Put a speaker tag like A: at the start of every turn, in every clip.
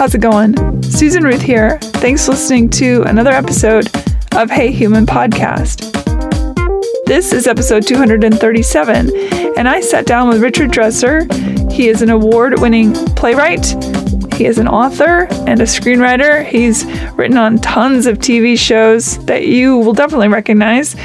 A: how's it going? Susan Ruth here. Thanks for listening to another episode of Hey Human Podcast. This is episode 237, and I sat down with Richard Dresser. He is an award winning playwright, he is an author and a screenwriter. He's written on tons of TV shows that you will definitely recognize.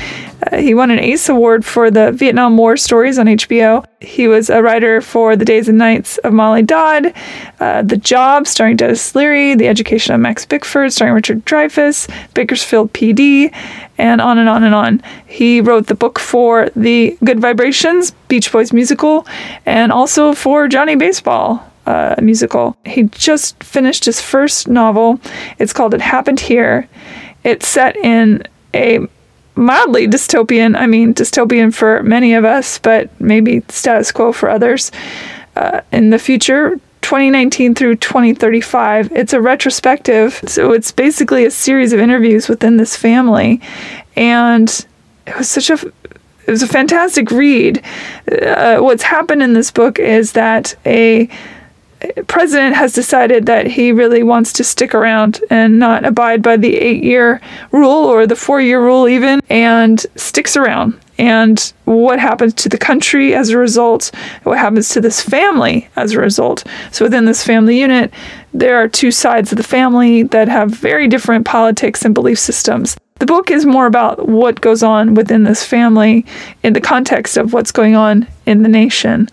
A: He won an ACE Award for the Vietnam War stories on HBO. He was a writer for The Days and Nights of Molly Dodd, uh, The Job, starring Denis Leary, The Education of Max Bickford, starring Richard Dreyfuss, Bakersfield PD, and on and on and on. He wrote the book for The Good Vibrations, Beach Boys musical, and also for Johnny Baseball. Uh, musical. He just finished his first novel. It's called It Happened Here. It's set in a mildly dystopian, I mean, dystopian for many of us, but maybe status quo for others. Uh, in the future, 2019 through 2035. It's a retrospective, so it's basically a series of interviews within this family, and it was such a it was a fantastic read. Uh, what's happened in this book is that a president has decided that he really wants to stick around and not abide by the eight year rule or the four year rule, even, and sticks around. And what happens to the country as a result, what happens to this family as a result. So, within this family unit, there are two sides of the family that have very different politics and belief systems. The book is more about what goes on within this family in the context of what's going on in the nation.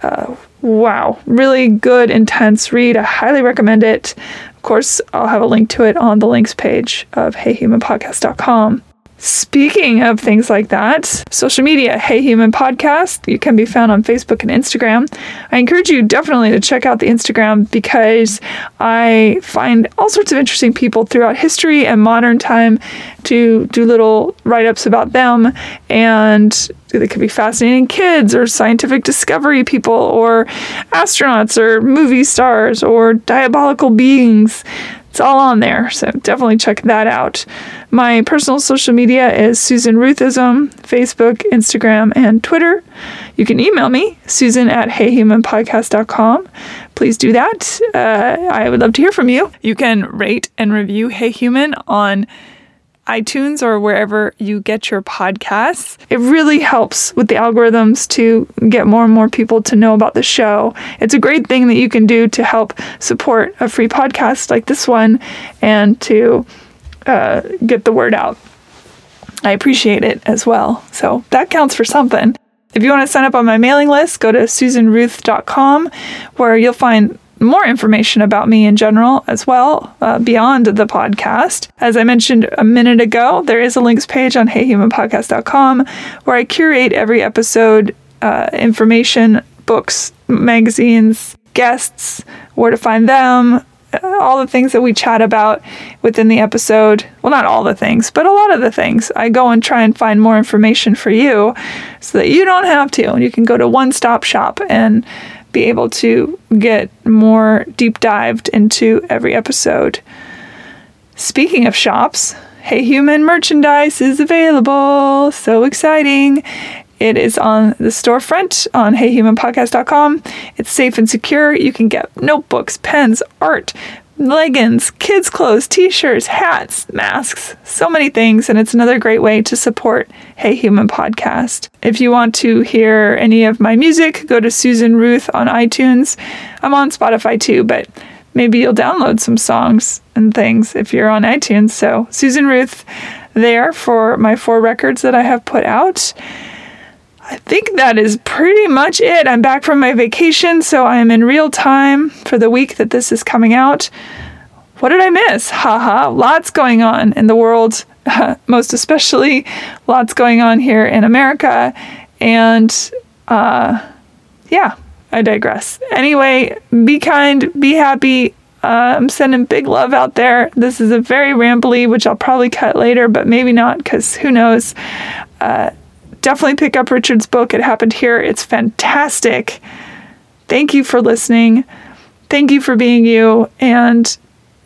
A: Uh, wow, really good, intense read. I highly recommend it. Of course, I'll have a link to it on the links page of heyhumanpodcast.com. Speaking of things like that, social media, Hey Human Podcast, you can be found on Facebook and Instagram. I encourage you definitely to check out the Instagram because I find all sorts of interesting people throughout history and modern time to do little write ups about them. And they could be fascinating kids or scientific discovery people or astronauts or movie stars or diabolical beings. It's all on there, so definitely check that out. My personal social media is Susan Ruthism, Facebook, Instagram, and Twitter. You can email me, susan at heyhumanpodcast.com. Please do that. Uh, I would love to hear from you. You can rate and review Hey Human on iTunes or wherever you get your podcasts. It really helps with the algorithms to get more and more people to know about the show. It's a great thing that you can do to help support a free podcast like this one and to uh, get the word out. I appreciate it as well. So that counts for something. If you want to sign up on my mailing list, go to susanruth.com where you'll find more information about me in general as well, uh, beyond the podcast. As I mentioned a minute ago, there is a links page on heyhumanpodcast.com where I curate every episode uh, information, books, magazines, guests, where to find them, uh, all the things that we chat about within the episode. Well, not all the things, but a lot of the things. I go and try and find more information for you so that you don't have to. You can go to one stop shop and be able to get more deep dived into every episode. Speaking of shops, Hey Human merchandise is available. So exciting. It is on the storefront on heyhumanpodcast.com. It's safe and secure. You can get notebooks, pens, art, leggings, kids' clothes, t shirts, hats, masks, so many things. And it's another great way to support Hey Human Podcast. If you want to hear any of my music, go to Susan Ruth on iTunes. I'm on Spotify too, but maybe you'll download some songs and things if you're on iTunes. So, Susan Ruth there for my four records that I have put out. I think that is pretty much it. I'm back from my vacation, so I am in real time for the week that this is coming out. What did I miss? Haha, lots going on in the world, most especially lots going on here in America. And uh, yeah, I digress. Anyway, be kind, be happy. Uh, I'm sending big love out there. This is a very rambly, which I'll probably cut later, but maybe not because who knows. Uh, definitely pick up Richard's book. It happened here. It's fantastic. Thank you for listening. Thank you for being you. And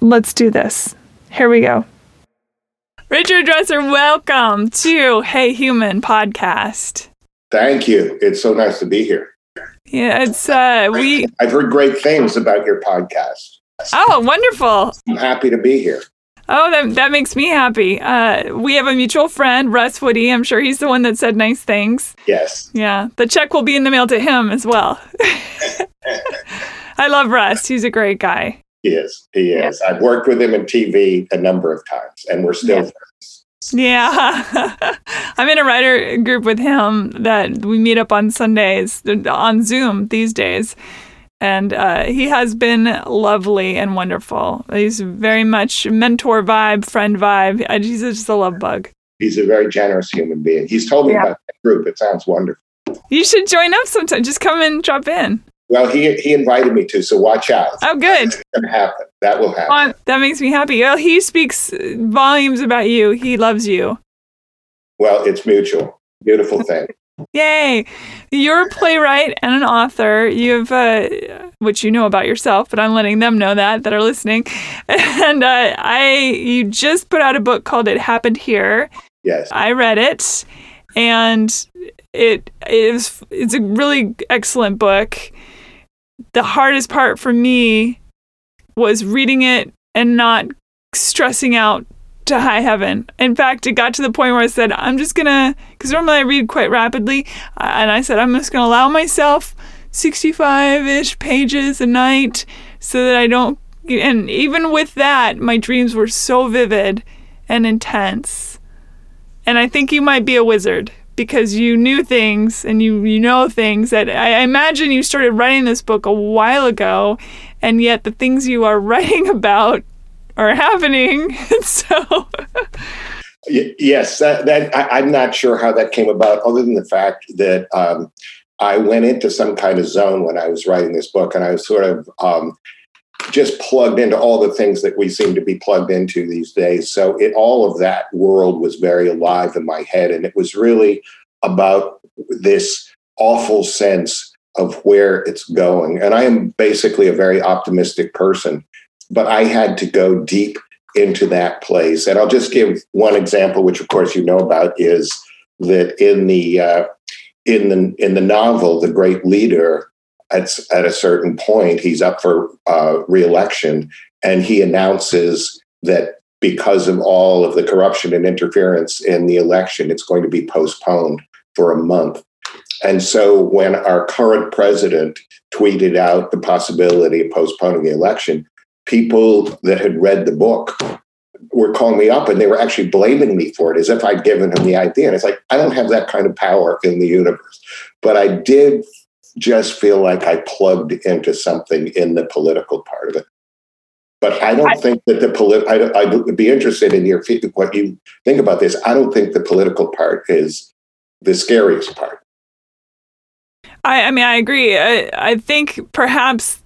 A: let's do this. Here we go. Richard Dresser, welcome to Hey Human podcast.
B: Thank you. It's so nice to be here.
A: Yeah, it's uh we
B: I've heard great things about your podcast.
A: Oh, wonderful.
B: I'm happy to be here.
A: Oh, that, that makes me happy. Uh, we have a mutual friend, Russ Woody. I'm sure he's the one that said nice things.
B: Yes.
A: Yeah. The check will be in the mail to him as well. I love Russ. He's a great guy.
B: He is. He is. I've worked with him in TV a number of times, and we're still
A: Yeah.
B: friends.
A: Yeah. I'm in a writer group with him that we meet up on Sundays on Zoom these days. And uh, he has been lovely and wonderful. He's very much mentor vibe, friend vibe. He's just a love bug.
B: He's a very generous human being. He's told me
A: Yeah.
B: about that group. It sounds wonderful.
A: You should join up sometime. Just come and drop in.
B: Well, he he invited me to, so watch out.
A: Oh, good.
B: To happen. That will happen.
A: That makes me happy. Well, he speaks volumes about you. He loves you.
B: Well, it's mutual. Beautiful thing.
A: Yay! You're a playwright and an author. You've, uh, which you know about yourself, but I'm letting them know that that are listening. And uh, I, you just put out a book called "It Happened Here."
B: Yes.
A: I read it, and it is it's a really excellent book. The hardest part for me was reading it and not stressing out to high heaven. In fact, it got to the point where I said, I'm just gonna, because normally I read quite rapidly, uh, and I said, I'm just gonna allow myself 65 ish pages a night so that I don't. And even with that, my dreams were so vivid and intense. And I think you might be a wizard because you knew things and you, you know things that I, I imagine you started writing this book a while ago, and yet the things you are writing about are happening. so,
B: yes. That, that I, I'm not sure how that came about, other than the fact that um, I went into some kind of zone when I was writing this book, and I was sort of um, just plugged into all the things that we seem to be plugged into these days. So it all of that world was very alive in my head, and it was really about this awful sense of where it's going. And I am basically a very optimistic person, but I had to go deep into that place. And I'll just give one example, which of course you know about, is that in the uh, in the in the novel, the great leader, at at a certain point, he's up for uh, reelection, and he announces that because of all of the corruption and interference in the election, it's going to be postponed for a month. And so when our current president tweeted out the possibility of postponing the election, people that had read the book were calling me up and they were actually blaming me for it as if I'd given them the idea. And it's like, I don't have that kind of power in the universe. But I did just feel like I plugged into something in the political part of it. But I don't
A: I-
B: think that the polit. I, I would be interested in your. What you think about this? I don't think the political part is the scariest part.
A: I, I mean, I agree. I, I think perhaps,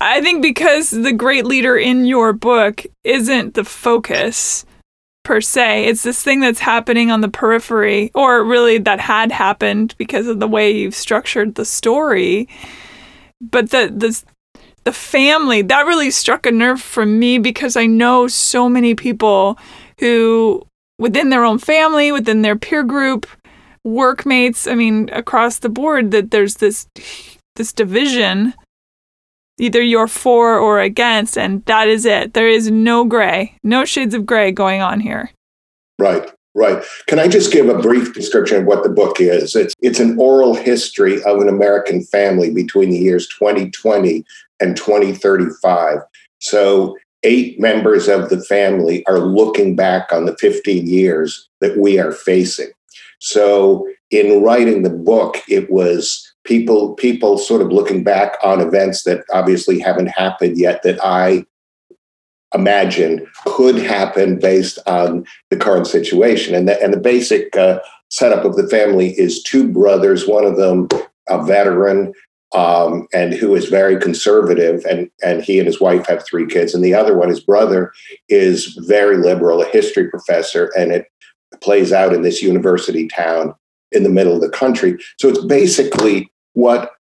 A: I think because the great leader in your book isn't the focus per se, it's this thing that's happening on the periphery, or really that had happened because of the way you've structured the story. But the, the, the family, that really struck a nerve for me because I know so many people who, within their own family, within their peer group, workmates, I mean, across the board, that there's this this division. Either you're for or against, and that is it. There is no gray, no shades of gray going on here.
B: Right, right. Can I just give a brief description of what the book is? It's it's an oral history of an American family between the years 2020 and 2035. So eight members of the family are looking back on the 15 years that we are facing. So in writing the book, it was people people sort of looking back on events that obviously haven't happened yet that I imagine could happen based on the current situation. And the, and the basic uh, setup of the family is two brothers, one of them a veteran um, and who is very conservative, and, and he and his wife have three kids. And the other one, his brother, is very liberal, a history professor, and it plays out in this university town in the middle of the country. So it's basically what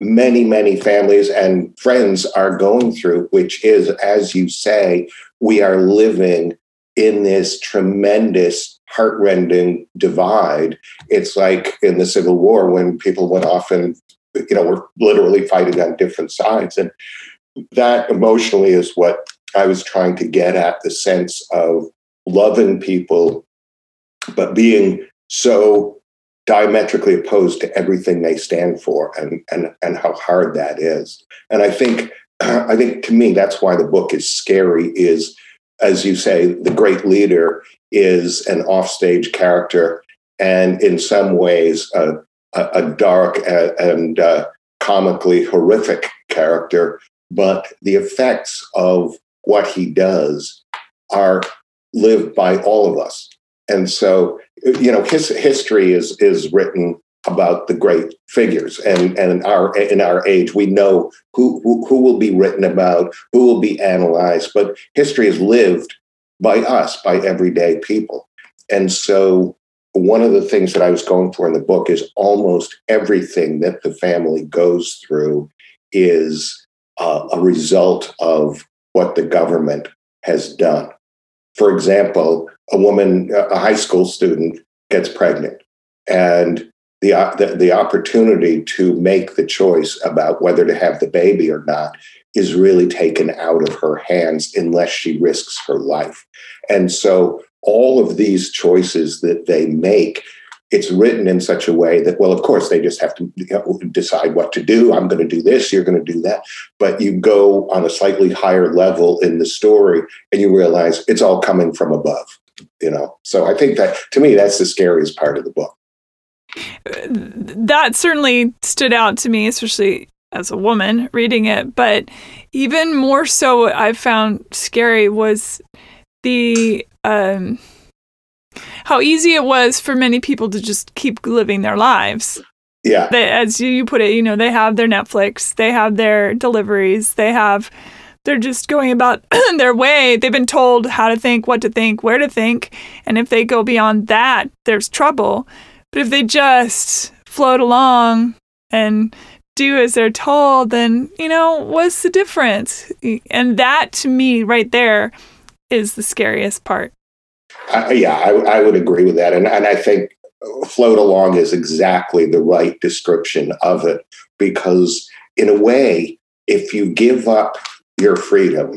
B: many, many families and friends are going through, which is, as you say, we are living in this tremendous, heartrending divide. It's like in the Civil War when people went off and, you know, were literally fighting on different sides. And that emotionally is what I was trying to get at the sense of loving people, but being so diametrically opposed to everything they stand for and, and, and how hard that is. And I think, I think to me, that's why the book is scary is, as you say, the great leader is an offstage character and in some ways a, a, a dark and uh, comically horrific character, but the effects of what he does are lived by all of us. And so, you know, his history is is written about the great figures and and our in our age we know who, who who will be written about who will be analyzed but history is lived by us by everyday people. And so one of the things that i was going for in the book is almost everything that the family goes through is uh, a result of what the government has done for example, a woman, a high school student, gets pregnant, and the, the, the opportunity to make the choice about whether to have the baby or not is really taken out of her hands unless she risks her life. And so all of these choices that they make it's written in such a way that, well, of course, they just have to decide what to do. I'm going to do this, you're going to do that. But you go on a slightly higher level in the story and you realize it's all coming from above, you know? So I think that, to me, that's the scariest part of the book.
A: That certainly stood out to me, especially as a woman reading it. But even more so, what I found scary was the. Um, how easy it was for many people to just keep living their lives.
B: Yeah.
A: They, as you put it, you know, they have their Netflix, they have their deliveries, they have, they're just going about their way. They've been told how to think, what to think, where to think. And if they go beyond that, there's trouble. But if they just float along and do as they're told, then, you know, what's the difference? And that to me, right there, is the scariest part.
B: Uh, yeah, I, I, would agree with that. And, and I think float along is exactly the right description of it because, in a way, if you give up your freedom,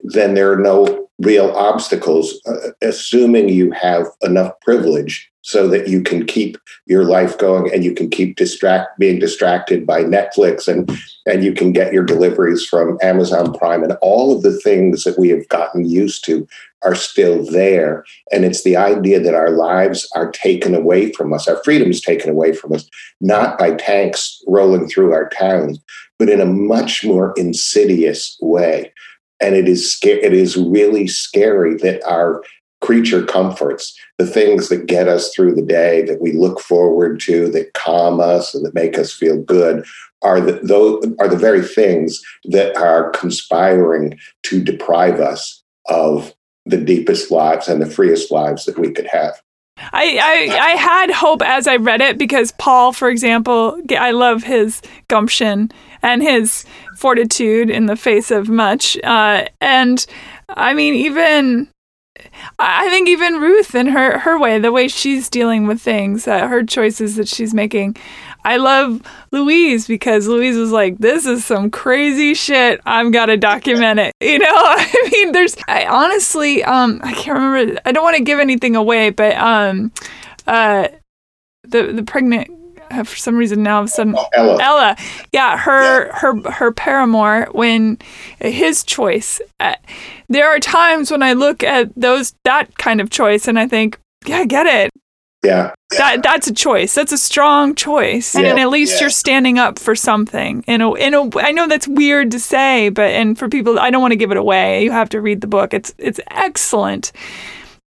B: then there are no real obstacles, uh, assuming you have enough privilege so that you can keep your life going and you can keep distract being distracted by Netflix and and you can get your deliveries from Amazon Prime. And all of the things that we have gotten used to are still there. And it's the idea that our lives are taken away from us our freedoms taken away from us not by tanks rolling through our towns but in a much more insidious way. And it is it is really scary that our creature comforts, the things that get us through the day, that we look forward to, that calm us and that make us feel good, are the, those are the very things that are conspiring to deprive us of the deepest lives and the freest lives that we could have.
A: I, I, I had hope as I read it because Paul, for example, I love his gumption and his fortitude in the face of much. Uh, and I mean, even I think even Ruth in her her way, the way she's dealing with things, uh, her choices that she's making. I love Louise because Louise was like, "This is some crazy shit. I've got to document it." You know, I mean, there's. I honestly, um, I can't remember. I don't want to give anything away, but um, uh, the the pregnant for some reason now of a sudden
B: oh, Ella.
A: Ella, yeah, her yeah. her her paramour when his choice. Uh, there are times when I look at those that kind of choice and I think, yeah, I get it.
B: Yeah.
A: That that's a choice. That's a strong choice. Yeah. And at least yeah. you're standing up for something. In a in a I know that's weird to say, but and for people I don't want to give it away. You have to read the book. It's it's excellent.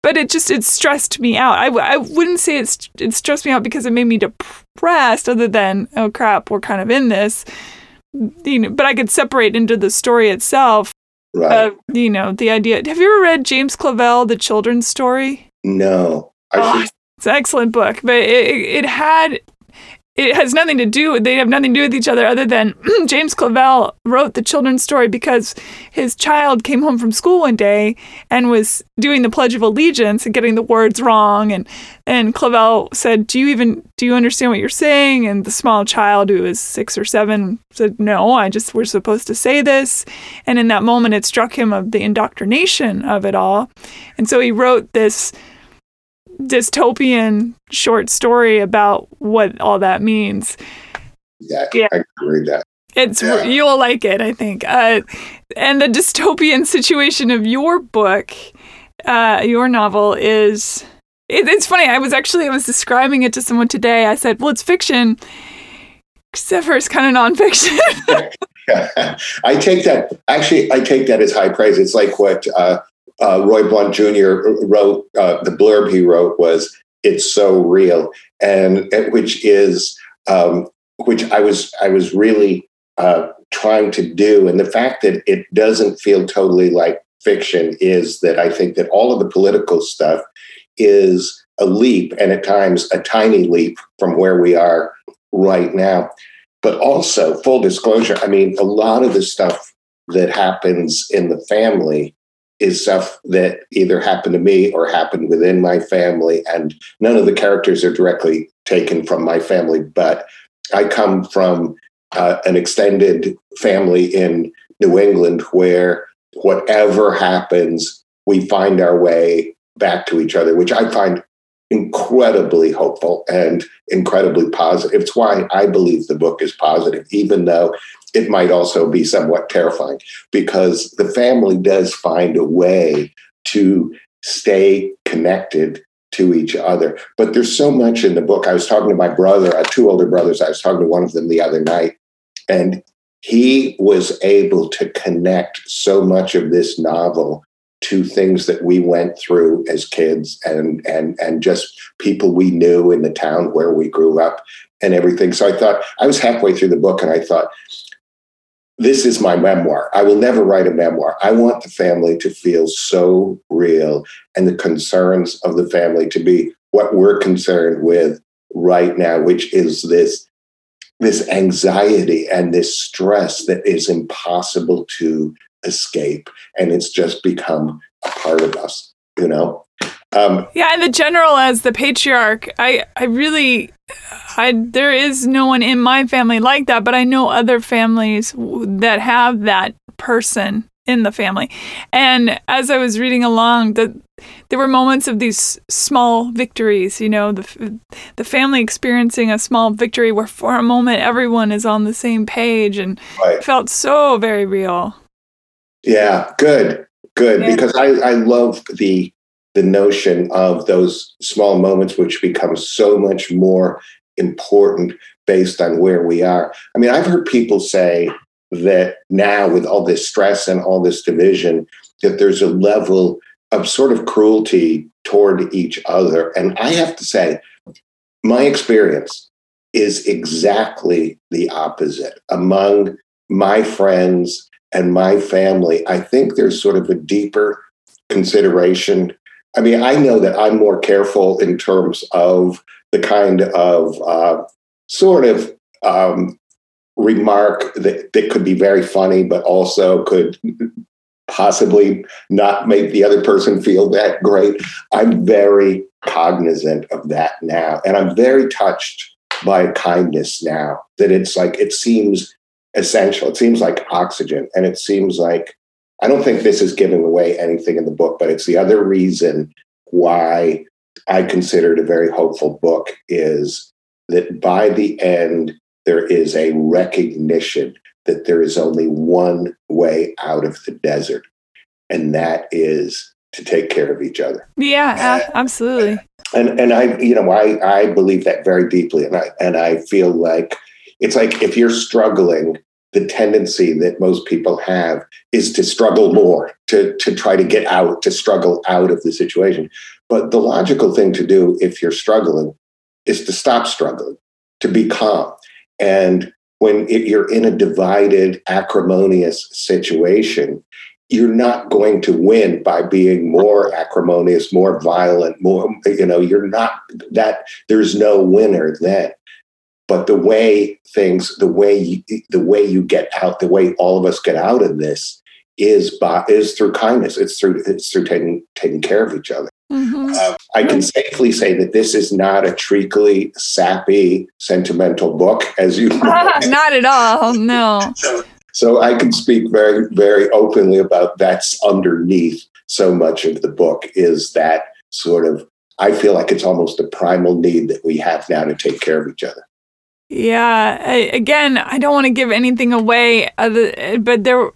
A: But it just it stressed me out. I, I wouldn't say it's it stressed me out because it made me depressed other than oh crap, we're kind of in this. You know, but I could separate into the story itself
B: Right. Uh,
A: you know, the idea. Have you ever read James Clavell, The Children's Story?
B: No.
A: Oh, it's an excellent book, but it, it had it has nothing to do they have nothing to do with each other other than James Clavell wrote the children's story because his child came home from school one day and was doing the pledge of allegiance and getting the words wrong. And and Clavell said do you even do you understand what you're saying? And the small child who was 6 or 7 said no I just we're supposed to say this. And in that moment it struck him of the indoctrination of it all. And so he wrote this dystopian short story about what all that means.
B: Yeah, yeah. I read that.
A: It's yeah. you'll like it, I think. Uh, and the dystopian situation of your book, uh, your novel is. It, it's funny. I was actually I was describing it to someone today. I said, "Well, it's fiction, except for it's kind of nonfiction."
B: I take that. Actually, I take that as high praise. It's like what uh, uh, Roy Blount Jr. wrote, uh, the blurb he wrote was "It's so real," and which is um, which I was I was really uh, trying to do, and the fact that it doesn't feel totally like fiction is that I think that all of the political stuff is a leap, and at times a tiny leap from where we are right now. But also, full disclosure, I mean, a lot of the stuff that happens in the family is stuff that either happened to me or happened within my family. And none of the characters are directly taken from my family, but I come from uh, an extended family in New England where whatever happens, we find our way back to each other, which I find incredibly hopeful and incredibly positive. It's why I believe the book is positive, even though it might also be somewhat terrifying because the family does find a way to stay connected to each other. But there's so much in the book. I was talking to my brother, I have two older brothers. I was talking to one of them the other night, and he was able to connect so much of this novel to things that we went through as kids and and and just people we knew in the town where we grew up and everything. So I thought I was halfway through the book and I thought this is my memoir. I will never write a memoir. I want the family to feel so real and the concerns of the family to be what we're concerned with right now, which is this this anxiety and this stress that is impossible to escape and it's just become a part of us you know
A: um, yeah and the general as the patriarch i i really I there is no one in my family like that, but I know other families that have that person in the family. And as I was reading along, the there were moments of these small victories, you know, the the family experiencing a small victory where for a moment everyone is on the same page and right. felt so very real.
B: Yeah, good. Good yeah. because I I love the the notion of those small moments which become so much more important based on where we are. I mean, I've heard people say that now with all this stress and all this division that there's a level of sort of cruelty toward each other and I have to say my experience is exactly the opposite among my friends and my family. I think there's sort of a deeper consideration I mean, I know that I'm more careful in terms of the kind of uh, sort of um, remark that, that could be very funny, but also could possibly not make the other person feel that great. I'm very cognizant of that now. And I'm very touched by kindness now that it's like, it seems essential. It seems like oxygen. And it seems like I don't think this is giving away anything in the book, but it's the other reason why I consider it a very hopeful book is that by the end, there is a recognition that there is only one way out of the desert, and that is to take care of each other.
A: Yeah, uh, absolutely.
B: And and I, you know, I I believe that very deeply, and I and I feel like it's like if you're struggling the tendency that most people have is to struggle more, to, to try to get out, to struggle out of the situation. But the logical thing to do if you're struggling is to stop struggling, to be calm. And when it, you're in a divided, acrimonious situation, you're not going to win by being more acrimonious, more violent, more, you know, you're not that, there's no winner then. But the way things, the way you, the way you get out, the way all of us get out of this is by is through kindness. It's through it's through taking taking care of each other. Mm-hmm. Uh, I can safely say that this is not a treacly, sappy, sentimental book, as you.
A: not at all. No.
B: So, so I can speak very, very openly about that's underneath so much of the book is that sort of. I feel like it's almost a primal need that we have now to take care of each other.
A: Yeah. I, again, I don't want to give anything away, other, but there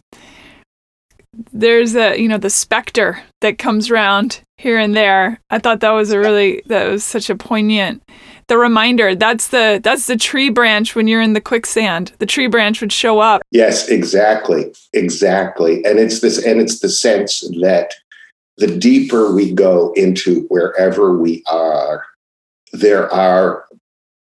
A: there's a you know the specter that comes around here and there. I thought that was a really that was such a poignant the reminder that's the that's the tree branch when you're in the quicksand the tree branch would show up
B: yes exactly exactly and it's this and it's the sense that the deeper we go into wherever we are there are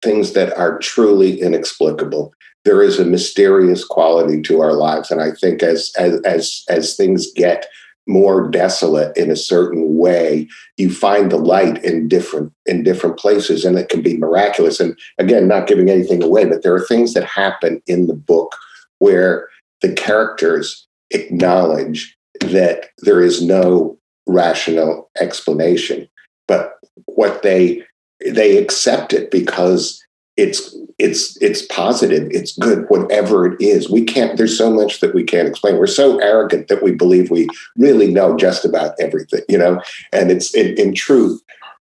B: things that are truly inexplicable. There is a mysterious quality to our lives and i think as as as, as things get more desolate in a certain way you find the light in different in different places and it can be miraculous. And again not giving anything away but there are things that happen in the book where the characters acknowledge that there is no rational explanation but what they they accept it because it's it's it's positive it's good whatever it is. We can't there's so much that we can't explain. We're so arrogant that we believe we really know just about everything you know? And it's in, in truth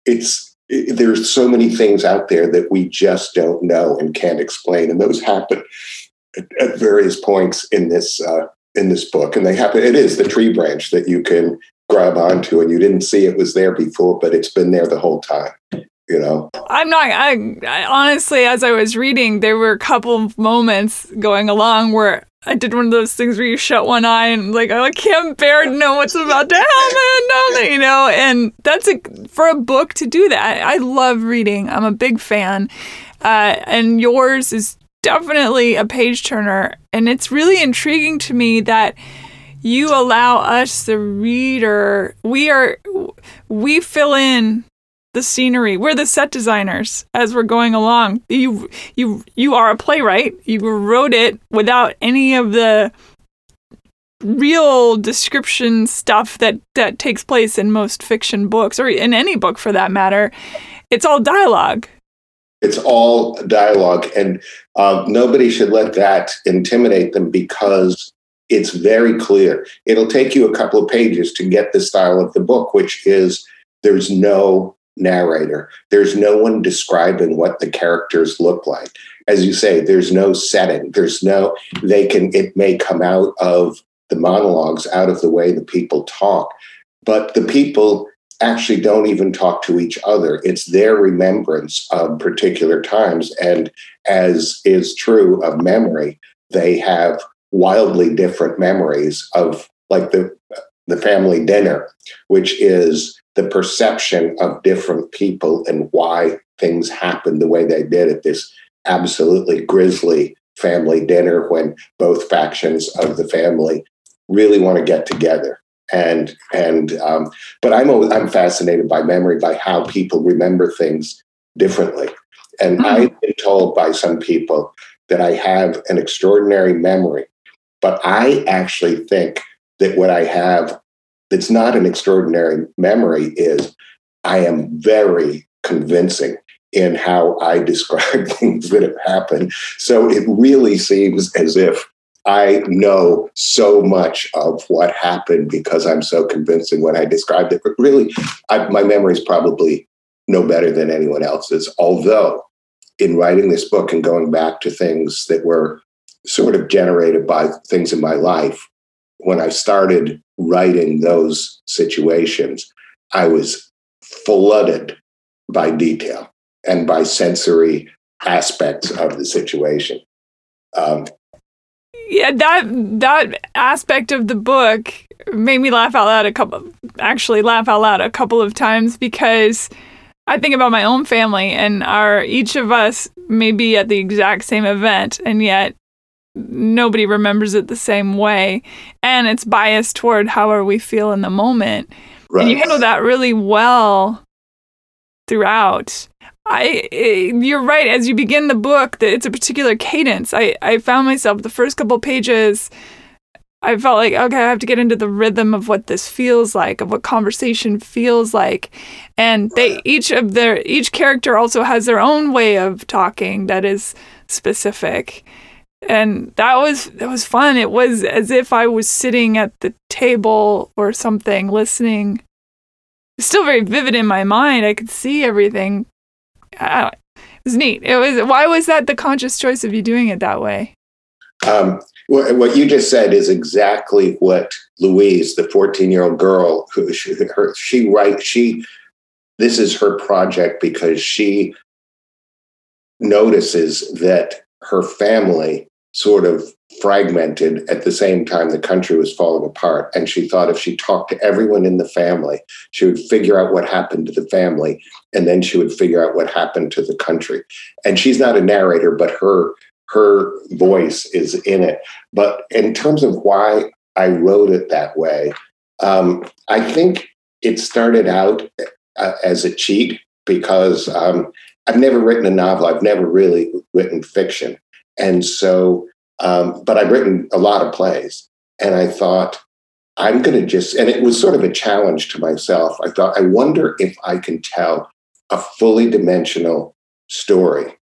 B: it's it, there's so many things out there that we just don't know and can't explain. And those happen at, at various points in this uh, in this book. And they happen it is the tree branch that you can grab onto and you didn't see it was there before but it's been there the whole time you know?
A: I'm not I, I, honestly as i was reading there were a couple of moments going along where i did one of those things where you shut one eye and like i can't bear to know what's about to happen you know? And that's a for a book to do that i love reading i'm a big fan. Uh, and yours is definitely a page turner and it's really intriguing to me that you allow us the reader we are we fill in the scenery. We're the set designers as we're going along. You you you are a playwright. You wrote it without any of the real description stuff that that takes place in most fiction books or in any book for that matter. It's all dialogue.
B: It's all dialogue, and um, nobody should let that intimidate them because it's very clear. It'll take you a couple of pages to get the style of the book, which is there's no narrator. There's no one describing what the characters look like. As you say, there's no setting. There's no, they can, it may come out of the monologues, out of the way the people talk, but the people actually don't even talk to each other. It's their remembrance of particular times. And as is true of memory, they have wildly different memories of like the the family dinner, which is the perception of different people and why things happened the way they did at this absolutely grisly family dinner when both factions of the family really want to get together and and um, but I'm I'm fascinated by memory by how people remember things differently and mm-hmm. I've been told by some people that I have an extraordinary memory but I actually think that what I have that's not an extraordinary memory is I am very convincing in how I describe things that have happened. So it really seems as if I know so much of what happened because I'm so convincing when I described it. But really, I, my memory is probably no better than anyone else's. Although, in writing this book and going back to things that were sort of generated by things in my life, when I started writing those situations, I was flooded by detail and by sensory aspects of the situation. Um,
A: yeah, that that aspect of the book made me laugh out loud a couple. Actually, laugh out loud a couple of times because I think about my own family and our each of us may be at the exact same event, and yet nobody remembers it the same way and it's biased toward however we feel in the moment right. and you handle that really well throughout I eh, you're right. As you begin the book, that it's a particular cadence. I I found myself the first couple pages. I felt like okay, I have to get into the rhythm of what this feels like, of what conversation feels like, and they each of their each character also has their own way of talking that is specific, and that was that was fun. It was as if I was sitting at the table or something, listening. Still very vivid in my mind. I could see everything it was neat. It was. Why was that the conscious choice of you doing it that way?
B: Um, what you just said is exactly what Louise, the 14 year old girl, who she, her, she writes, she, this is her project because she notices that her family sort of fragmented at the same time the country was falling apart. And she thought if she talked to everyone in the family, she would figure out what happened to the family, and then she would figure out what happened to the country. And she's not a narrator, but her her voice is in it. But in terms of why I wrote it that way, um, I think it started out uh, as a cheat because um, I've never written a novel. I've never really written fiction. And so um, but I've written a lot of plays, and I thought I'm going to just, and it was sort of a challenge to myself. I thought, I wonder if I can tell a fully dimensional story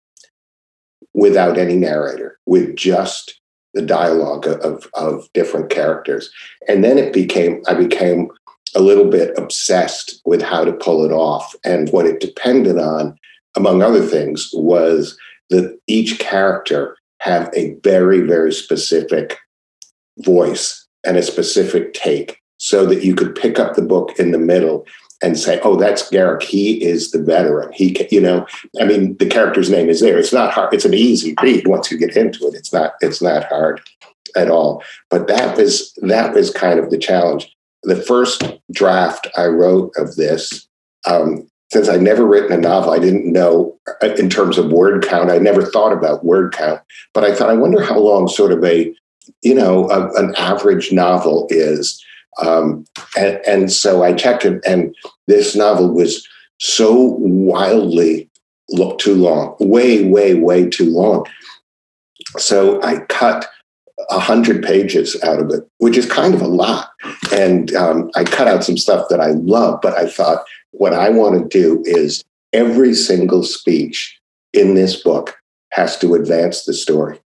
B: without any narrator, with just the dialogue of, of different characters. And then it became, I became a little bit obsessed with how to pull it off. And what it depended on, among other things, was that each character have a very, very specific voice and a specific take so that you could pick up the book in the middle and say, "Oh, that's Garrick. He is the veteran. He, can, you know, I mean, the character's name is there. It's not hard. It's an easy read once you get into it. It's not. It's not hard at all. But that was that was kind of the challenge. The first draft I wrote of this, um, since I'd never written a novel, I didn't know uh, in terms of word count. I never thought about word count, but I thought, I wonder how long sort of a, you know, a, an average novel is. Um, and, and so I checked it, and this novel was so wildly look too long, way, way, way too long. So I cut a hundred pages out of it, which is kind of a lot. And um, I cut out some stuff that I love, but I thought what I want to do is every single speech in this book has to advance the story.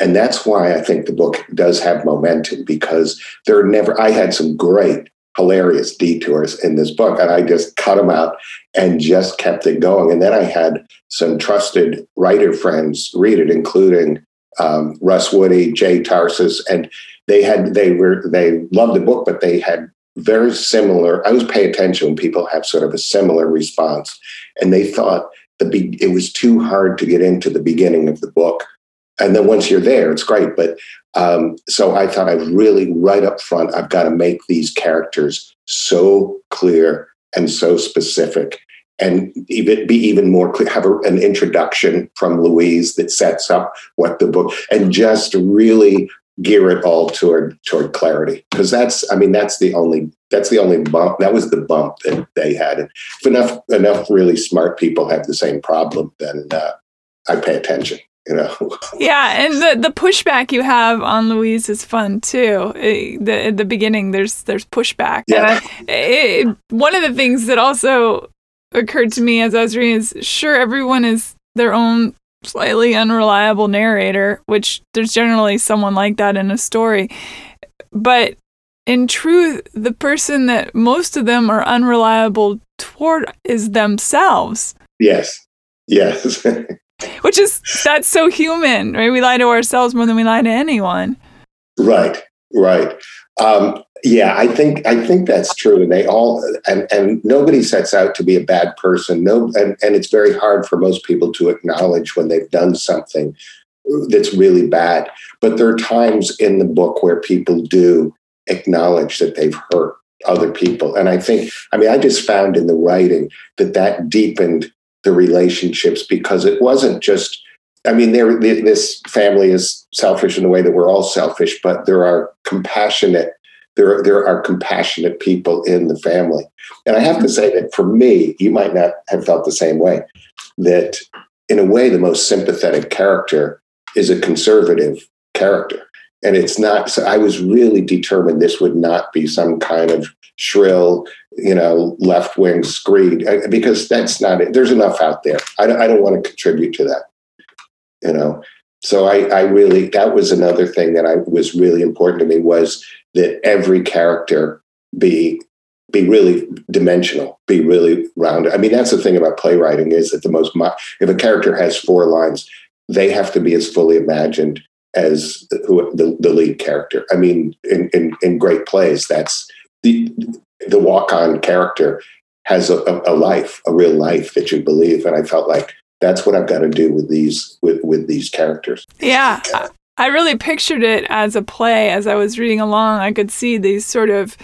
B: And that's why I think the book does have momentum because there are never, I had some great, hilarious detours in this book, and I just cut them out and just kept it going. And then I had some trusted writer friends read it, including um, Russ Woody, Jay Tarses, and they had, they were, they loved the book, but they had very similar. I always pay attention when people have sort of a similar response, and they thought the be- it was too hard to get into the beginning of the book, and then once you're there, it's great. But um, so I thought I really right up front, I've got to make these characters so clear and so specific. And even be even more clear, have a, an introduction from Louise that sets up what the book, and just really gear it all toward toward clarity. Because that's i mean that's the only that's the only bump that was the bump that they had. And if enough enough really smart people have the same problem then uh, i pay attention you know?
A: Yeah and the the pushback you have on louise is fun too. Eh, the, at the beginning there's there's pushback.
B: Yeah.
A: I, it, one of the things that also occurred to me as i was reading is sure everyone is their own slightly unreliable narrator, which there's generally someone like that in a story. But in truth, the person that most of them are unreliable toward is themselves.
B: Yes. Yes.
A: which is that's so human, right? We lie to ourselves more than we lie to anyone.
B: Right. Right. Um, yeah, I think I think that's true, and they all and and nobody sets out to be a bad person. No, and and it's very hard for most people to acknowledge when they've done something that's really bad. But there are times in the book where people do acknowledge that they've hurt other people, and I think I mean I just found in the writing that that deepened the relationships because it wasn't just. I mean, there this family is selfish in the way that we're all selfish, but there are compassionate there, there are compassionate people in the family. And I have to say that for me, you might not have felt the same way, that in a way, the most sympathetic character is a conservative character. And it's not, so I was really determined this would not be some kind of shrill, you know, left wing screed, uh, because that's not it. There's enough out there. I don't, I don't want to contribute to that, you know. So I, I really, that was another thing that I was really important to me was that every character be be really dimensional, be really rounded. I mean, that's the thing about playwriting is that the most if a character has four lines, they have to be as fully imagined as the, the lead character. I mean, in, in, in great plays, that's the the walk on character has a, a, life, a real life that you believe. And I felt like that's what I've got to do with these with with these characters.
A: Yeah, I really pictured it as a play as I was reading along. I could see these sort of,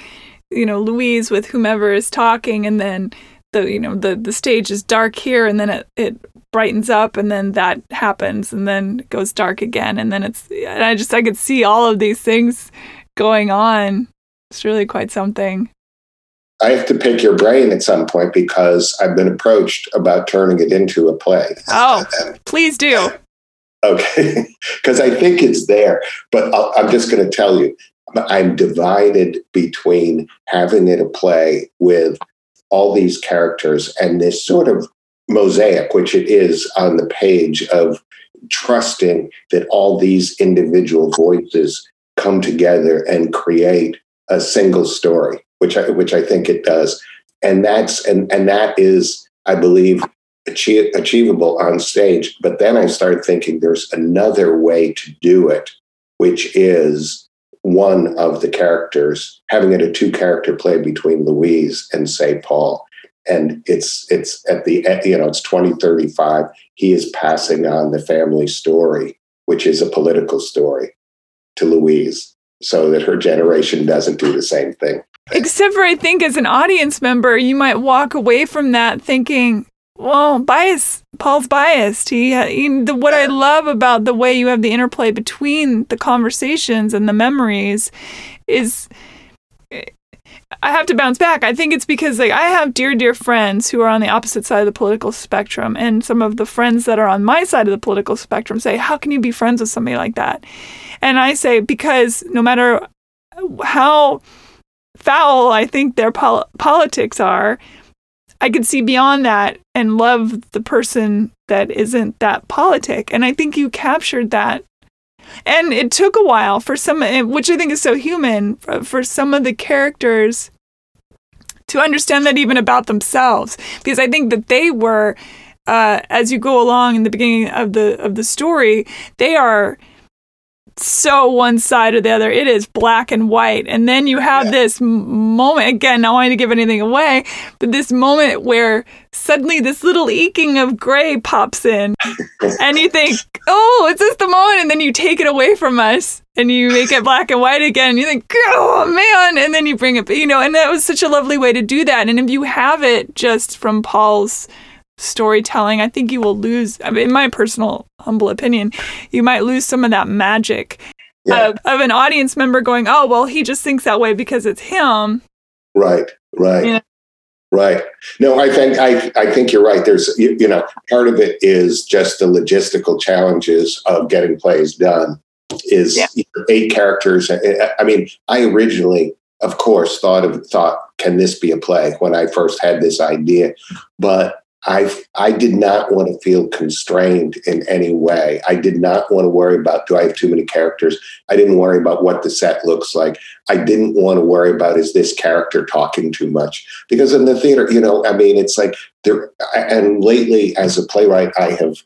A: you know, Louise with whomever is talking, and then the you know the the stage is dark here, and then it it brightens up, and then that happens, and then it goes dark again, and then it's and I just I could see all of these things going on. It's really quite something.
B: I have to pick your brain at some point because I've been approached about turning it into a play.
A: Oh, please do.
B: Okay, because I think it's there, but i am just going to tell you, I'm divided between having it a play with all these characters and this sort of mosaic, which it is on the page of trusting that all these individual voices come together and create a single story which I which I think it does, and that's and and that is, I believe, achievable on stage. But then I started thinking there's another way to do it, which is one of the characters having it a two character play between Louise and say Paul. And it's it's at the you know it's 2035. He is passing on the family story, which is a political story, to Louise, so that her generation doesn't do the same thing.
A: Except for I think as an audience member, you might walk away from that thinking, well, bias. Paul's biased. He, he the, what I love about the way you have the interplay between the conversations and the memories is eh, I have to bounce back. I think it's because like I have dear dear friends who are on the opposite side of the political spectrum and some of the friends that are on my side of the political spectrum say, "How can you be friends with somebody like that?" And I say because no matter how foul I think their pol- politics are, I could see beyond that and love the person that isn't that politic. And I think you captured that. And it took a while for some, which I think is so human, for some of the characters to understand that even about themselves, because I think that they were, uh, as you go along in the beginning of the of the story, they are so one side or the other. It is black and white. And then you have yeah. this moment, again, not wanting to give anything away, but this moment where suddenly this little eking of gray pops in. and you think, oh, is this the moment? And then you take it away from us and you make it black and white again. And you think, oh, man. And then you bring it, you know, and that was such a lovely way to do that. And if you have it just from Paul's storytelling, I think you will lose, I mean, in my personal humble opinion, you might lose some of that magic yeah. of, of, an audience member going, oh, well, he just thinks that way because it's him.
B: Right, right. You know? Right. No, I think I I think you're right. There's you, you know part of it is just the logistical challenges of getting plays done. Is yeah. eight characters. Uh, uh, I mean, I originally, of course, thought of thought, can this be a play when I first had this idea? But I I did not want to feel constrained in any way. I did not want to worry about do I have too many characters. I didn't worry about what the set looks like. I didn't want to worry about is this character talking too much because in the theater, you know, I mean, it's like there. And lately, as a playwright, I have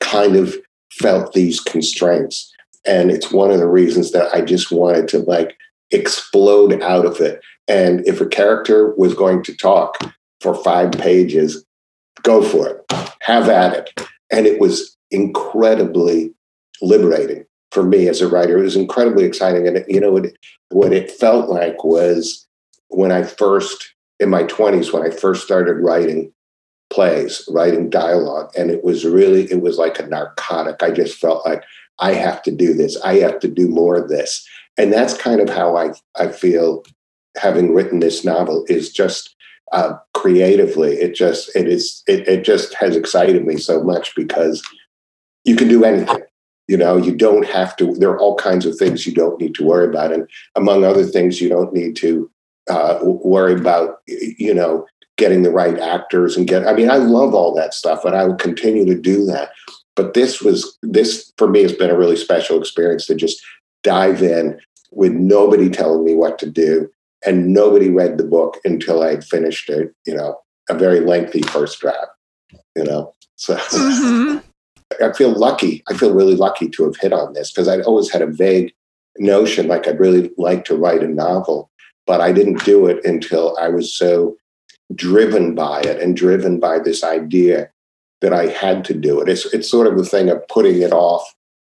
B: kind of felt these constraints, and it's one of the reasons that I just wanted to like explode out of it. And if a character was going to talk for five pages, go for it, have at it. And it was incredibly liberating for me as a writer. It was incredibly exciting. And, you know, it, what it felt like was when I first, in my 20s, when I first started writing plays, writing dialogue. And it was really, it was like a narcotic. I just felt like I have to do this. I have to do more of this. And that's kind of how I, I feel having written this novel is just uh, creatively. It just it is it, it just has excited me so much because you can do anything. You know, you don't have to. There are all kinds of things you don't need to worry about, and among other things, you don't need to uh, worry about. You know, getting the right actors and get. I mean, I love all that stuff, and I will continue to do that. But this was this for me has been a really special experience to just dive in with nobody telling me what to do and nobody read the book until I'd finished it, you know, a very lengthy first draft, you know. So mm-hmm. I feel lucky. I feel really lucky to have hit on this because I'd always had a vague notion like I'd really like to write a novel, but I didn't do it until I was so driven by it and driven by this idea that I had to do it. It's it's sort of the thing of putting it off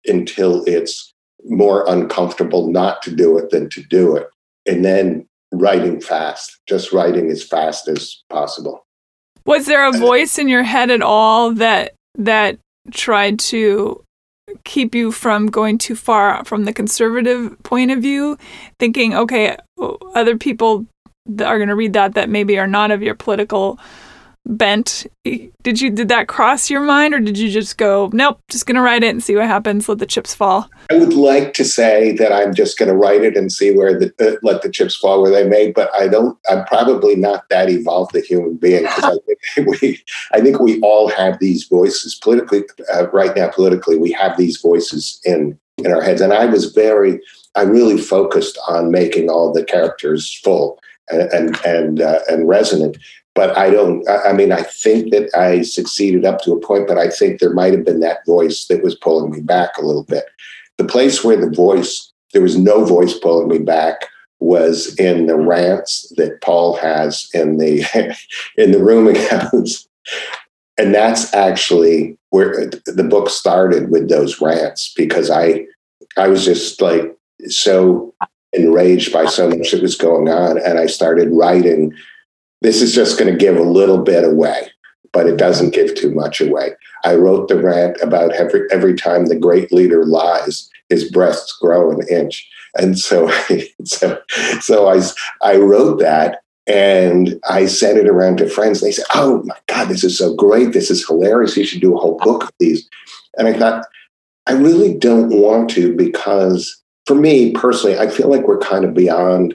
B: until it's more uncomfortable not to do it than to do it. And then writing fast, just writing as fast as possible.
A: Was there a voice in your head at all that that tried to keep you from going too far from the conservative point of view, thinking, okay, other people that are going to read that that maybe are not of your political bent. Did you did that cross your mind or did you just go nope just gonna write it and see what happens let the chips fall
B: i would like to say that i'm just gonna write it and see where the uh, let the chips fall where they may but i don't i'm probably not that evolved a human being because I think we i think we all have these voices politically uh, right now politically we have these voices in in our heads. And i was very i really focused on making all the characters full and and and, uh, and resonant but I don't, I mean, I think that I succeeded up to a point, but I think there might have been that voice that was pulling me back a little bit. The place where the voice, there was no voice pulling me back was in the rants that Paul has in the in the rooming house. And that's actually where the book started with those rants because I I was just like so enraged by so much that was going on and I started writing this is just going to give a little bit away, but it doesn't give too much away. I wrote the rant about every, every time the great leader lies, his breasts grow an inch. And so, so, so I, I wrote that and I sent it around to friends. They said, Oh my God, this is so great. This is hilarious. You should do a whole book of these. And I thought, I really don't want to because for me personally, I feel like we're kind of beyond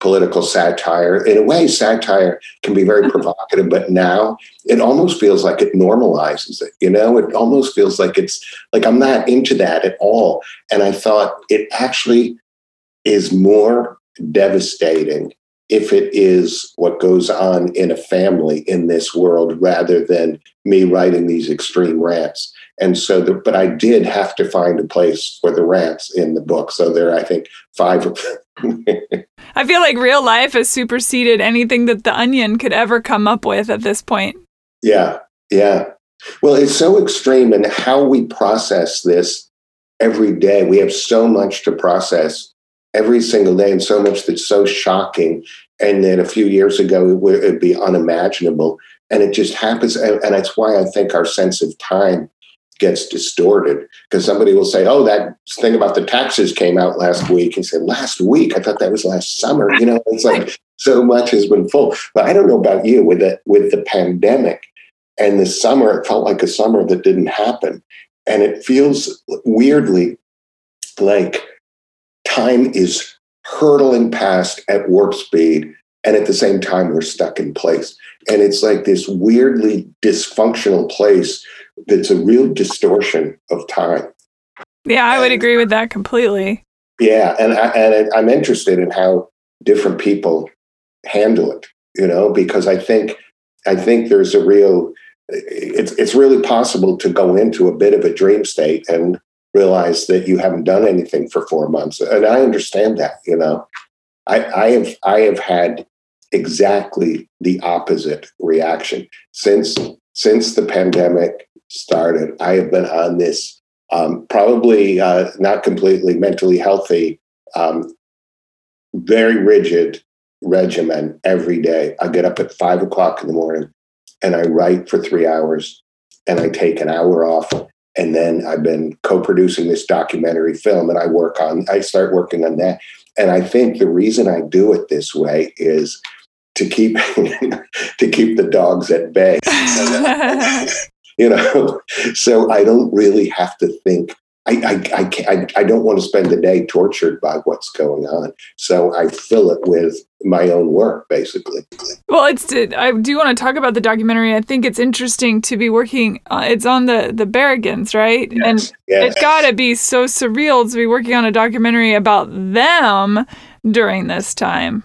B: political satire. In a way, satire can be very provocative, but now it almost feels like it normalizes it. You know, it almost feels like it's like I'm not into that at all. And I thought it actually is more devastating if it is what goes on in a family in this world rather than me writing these extreme rants. And so, the, but I did have to find a place for the rants in the book. So there, I think, five of them.
A: I feel like real life has superseded anything that the Onion could ever come up with at this point.
B: Yeah, yeah. Well, it's so extreme in how we process this every day. We have so much to process every single day, and so much that's so shocking. And that a few years ago, it would be unimaginable. And it just happens. And, and that's why I think our sense of time gets distorted because somebody will say, "Oh, that thing about the taxes came out last week," and say, "Last week? I thought that was last summer." You know, it's like so much has been full. But I don't know about you with the with the pandemic and the summer. It felt like a summer that didn't happen, and it feels weirdly like time is hurtling past at warp speed and at the same time we're stuck in place and it's like this weirdly dysfunctional place that's a real distortion of time.
A: Yeah, I would agree with that completely.
B: Yeah, and I, and I'm interested in how different people handle it. You know, because I think I think there's a real it's it's really possible to go into a bit of a dream state and realize that you haven't done anything for four months, and I understand that. You know, I, I have I have had exactly the opposite reaction since since the pandemic started, I have been on this um, probably uh, not completely mentally healthy, um, very rigid regimen every day. I get up at five o'clock in the morning and I write for three hours and I take an hour off and then I've been co-producing this documentary film, and I work on. I start working on that, and I think the reason I do it this way is to keep to keep the dogs at bay. you know, so I don't really have to think I, I, I, I, don't want to spend the day tortured by what's going on. So I fill it with my own work, basically.
A: Well, it's, I do want to talk about the documentary. I think it's interesting to be working, uh, it's on the, the Berrigans, right?
B: Yes,
A: and
B: yes.
A: it's got to be so surreal to be working on a documentary about them during this time.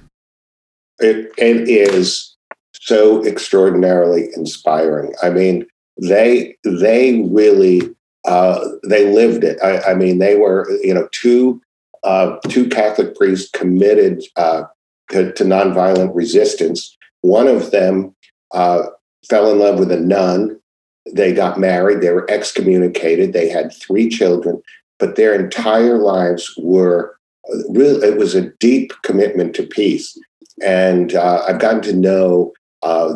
B: It, it is so extraordinarily inspiring. I mean, they they really uh, they lived it. I, I, mean, they were, you know, two uh, two Catholic priests committed uh, to, to, nonviolent resistance. One of them uh, fell in love with a nun. They got married. They were excommunicated. They had three children, but their entire lives were uh, really. It was a deep commitment to peace. And uh, I've gotten to know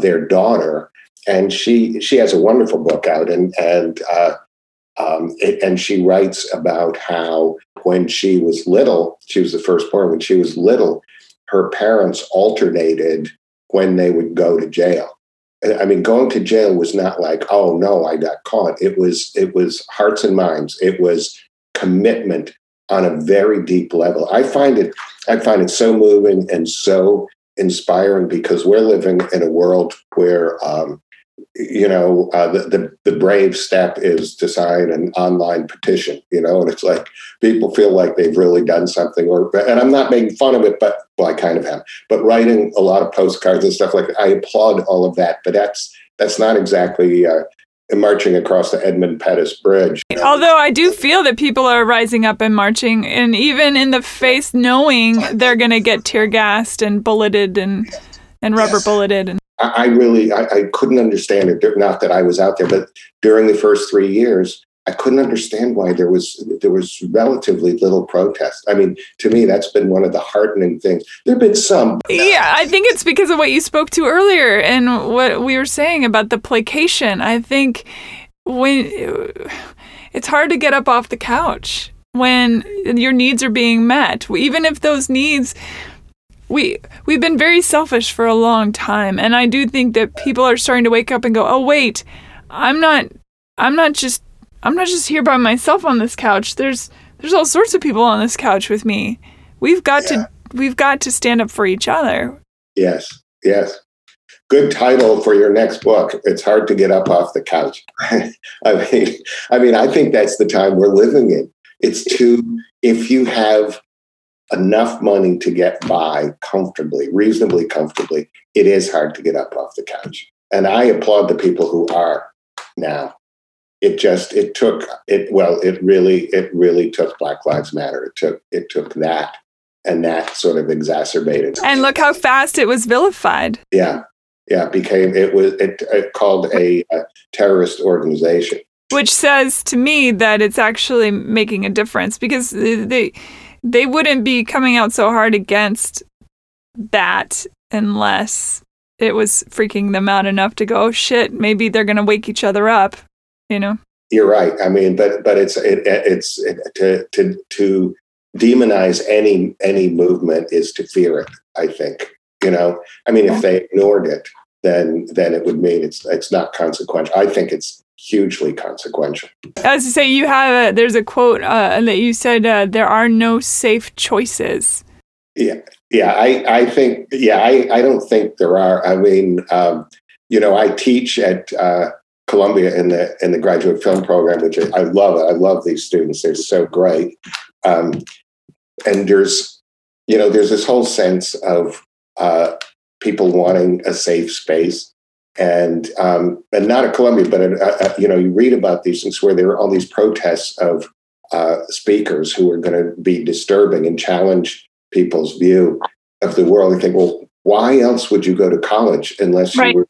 B: their daughter, and she she has a wonderful book out, and and um, it, and she writes about how when she was little, she was the firstborn, when she was little, her parents alternated when they would go to jail. I mean, going to jail was not like, oh no, I got caught. It was it was hearts and minds. It was commitment on a very deep level. I find it I find it so moving and so inspiring because we're living in a world where um, you know, uh, the, the, the brave step is to sign an online petition, you know, and it's like people feel like they've really done something. Or, and I'm not making fun of it, but well, I kind of am. But writing a lot of postcards and stuff like that, I applaud all of that. But that's that's not exactly uh, marching across the Edmund Pettus Bridge.
A: Although I do feel that people are rising up and marching, and even in the face, knowing they're going to get tear gassed and bulleted and and rubber yes. bulleted and
B: I, really I, I, couldn't understand it. Not that I was out there, but during the first three years, I couldn't understand why there was there was relatively little protest. I mean, to me, that's been one of the heartening things. There've been some.
A: Yeah, I think it's because of what you spoke to earlier and what we were saying about the placation. I think when it's hard to get up off the couch when your needs are being met, even if those needs we we've been very selfish for a long time and i do think that people are starting to wake up and go oh wait i'm not i'm not just i'm not just here by myself on this couch. There's there's all sorts of people on this couch with me. We've got yeah. to we've got to stand up for each other.
B: Yes yes. Good title for your next book. It's hard to get up off the couch. I mean i mean i think that's the time we're living in. It's too if you have enough money to get by comfortably, reasonably comfortably, it is hard to get up off the couch. And I applaud the people who are now. It just it took it well, it really it really took Black Lives Matter. It took it took that and that sort of exacerbated.
A: And look how fast it was vilified.
B: Yeah. Yeah, became it was it, it called a, a terrorist organization.
A: Which says to me that it's actually making a difference because they they wouldn't be coming out so hard against that unless it was freaking them out enough to go, oh, shit, maybe they're going to wake each other up, you know?
B: You're right. I mean, but but it's it, it's it, to to to demonize any any movement is to fear it. I think you know. I mean, if they ignored it, then then it would mean it's it's not consequential. I think it's hugely consequential.
A: As to say, you have a, there's a quote uh, that you said uh, there are no safe choices.
B: Yeah, yeah, I, I think yeah, I, I don't think there are. I mean, um, you know, I teach at uh, Columbia in the in the graduate film program, which I, love. It. I love these students; they're so great. Um, and there's, you know, there's this whole sense of uh, people wanting a safe space and um, and not at Columbia, but at, uh, you know, you read about these things where there are all these protests of uh, speakers who are going to be disturbing and challenge people's view of the world. I think, well, why else would you go to college unless you were?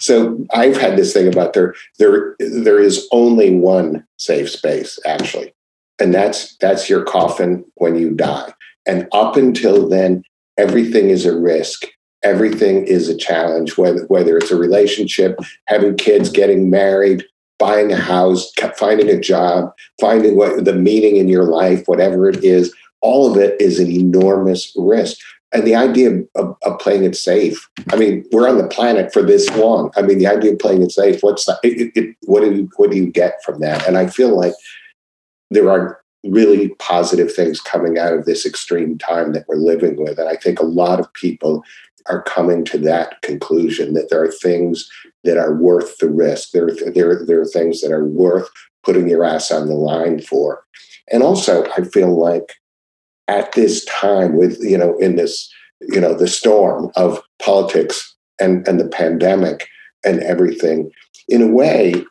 B: So I've had this thing about there there there is only one safe space actually, and that's that's your coffin when you die. And up until then, everything is a risk everything is a challenge, whether, whether it's a relationship, having kids, getting married, buying a house, finding a job, finding what the meaning in your life, whatever it is, all of it is an enormous risk. And the idea of, of, playing it safe. I mean, we're on the planet for this long. I mean, the idea of playing it safe. What's that? It, it, what do you what do you get from that? And I feel like there are really positive things coming out of this extreme time that we're living with. And I think a lot of people are coming to that conclusion that there are things that are worth the risk. There, there, there are things that are worth putting your ass on the line for. And also, I feel like at this time, with you know, in this you know the storm of politics and and the pandemic and everything, in a way,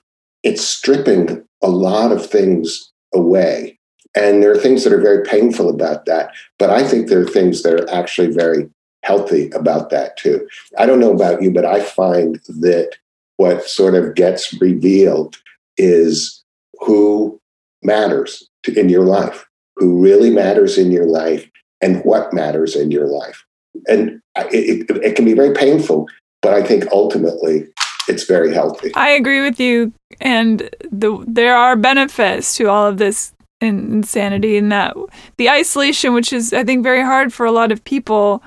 B: it's stripping a lot of things away. And there are things that are very painful about that. But I think there are things that are actually very healthy about that too. I don't know about you, but I find that what sort of gets revealed is who matters in your life, who really matters in your life, and what matters in your life. And it, it, it can be very painful, but I think ultimately it's very healthy.
A: I agree with you. And the, there are benefits to all of this insanity and that the isolation, which is, I think, very hard for a lot of people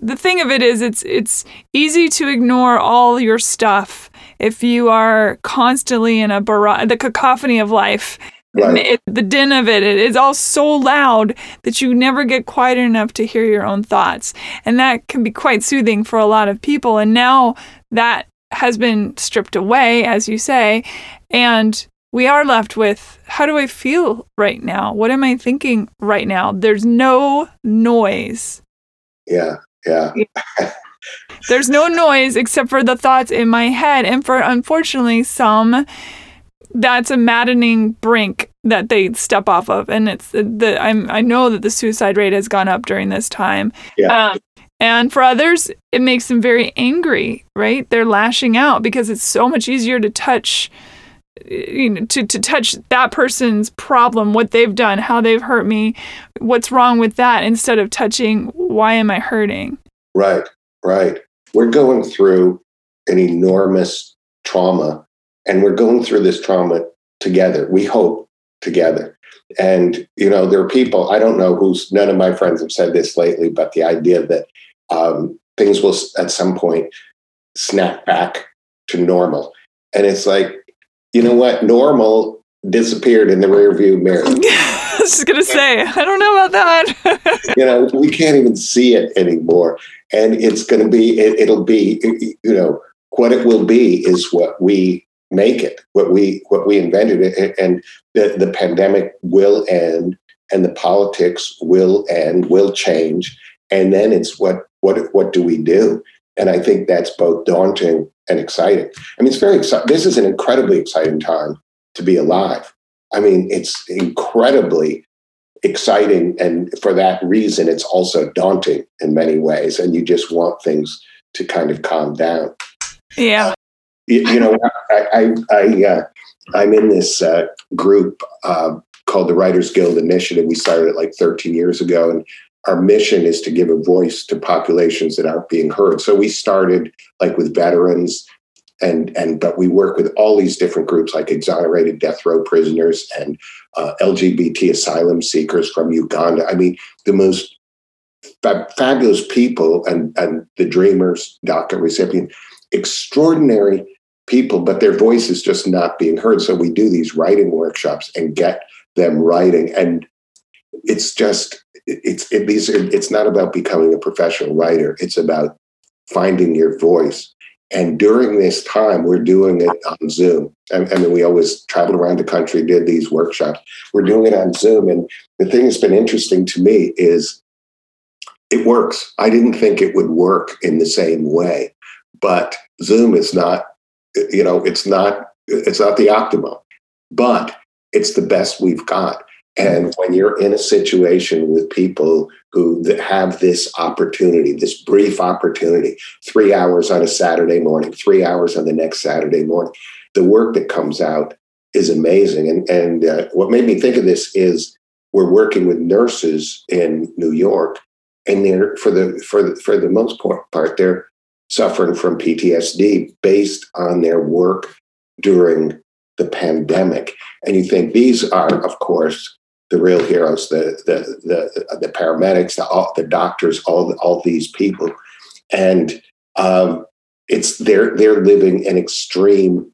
A: the thing of it is it's it's easy to ignore all your stuff if you are constantly in a bar- the cacophony of life right. it, the din of it it is all so loud that you never get quiet enough to hear your own thoughts and that can be quite soothing for a lot of people and now that has been stripped away as you say and we are left with how do I feel right now? What am I thinking right now? There's no noise.
B: Yeah. Yeah.
A: There's no noise except for the thoughts in my head. And for unfortunately some that's a maddening brink that they step off of. And it's the I'm I know that the suicide rate has gone up during this time.
B: Yeah. Um,
A: and for others, it makes them very angry, right? They're lashing out because it's so much easier to touch you know, to, to touch that person's problem, what they've done, how they've hurt me, what's wrong with that, instead of touching why am I hurting?
B: Right, right. We're going through an enormous trauma, and we're going through this trauma together. We hope together. And, you know, there are people, I don't know who's, none of my friends have said this lately, but the idea that um, things will at some point snap back to normal. And it's like, you know what? Normal disappeared in the rearview mirror.
A: I was just gonna say, I don't know about
B: that. you know, we can't even see it anymore, and it's going to be. It, it'll be. You know, what it will be is what we make it. What we what we invented and the the pandemic will end, and the politics will end, will change, and then it's what what what do we do? And I think that's both daunting and exciting. I mean, it's very exciting. This is an incredibly exciting time to be alive. I mean, it's incredibly exciting. And for that reason, it's also daunting in many ways. And you just want things to kind of calm down.
A: Yeah.
B: You, know, I, I, I uh, I'm in this uh, group uh, called the Writers Guild Initiative. We started it like 13 years ago. And our mission is to give a voice to populations that aren't being heard. So we started like with veterans and and but we work with all these different groups like exonerated death row prisoners and uh, LGBT asylum seekers from Uganda. I mean, the most fab- fabulous people and and the dreamers, DACA recipient, extraordinary people, but their voice is just not being heard. So we do these writing workshops and get them writing, and it's just it's it, these are, it's not about becoming a professional writer. It's about finding your voice. And during this time, we're doing it on Zoom. I, I mean, we always traveled around the country, did these workshops. We're doing it on Zoom. And the thing that's been interesting to me is it works. I didn't think it would work in the same way, but Zoom is not, you know, it's not, it's not the optimum, but it's the best we've got. And when you're in a situation with people who have this opportunity, this brief opportunity, three hours on a Saturday morning, three hours on the next Saturday morning, the work that comes out is amazing. And, and uh, what made me think of this is we're working with nurses in New York, and they're for the for the, for the most part they're suffering from PTSD based on their work during the pandemic. And you think these are, of course, the real heroes, the the the, the paramedics, the, all, the doctors, all all these people, and um, it's they're they're living an extreme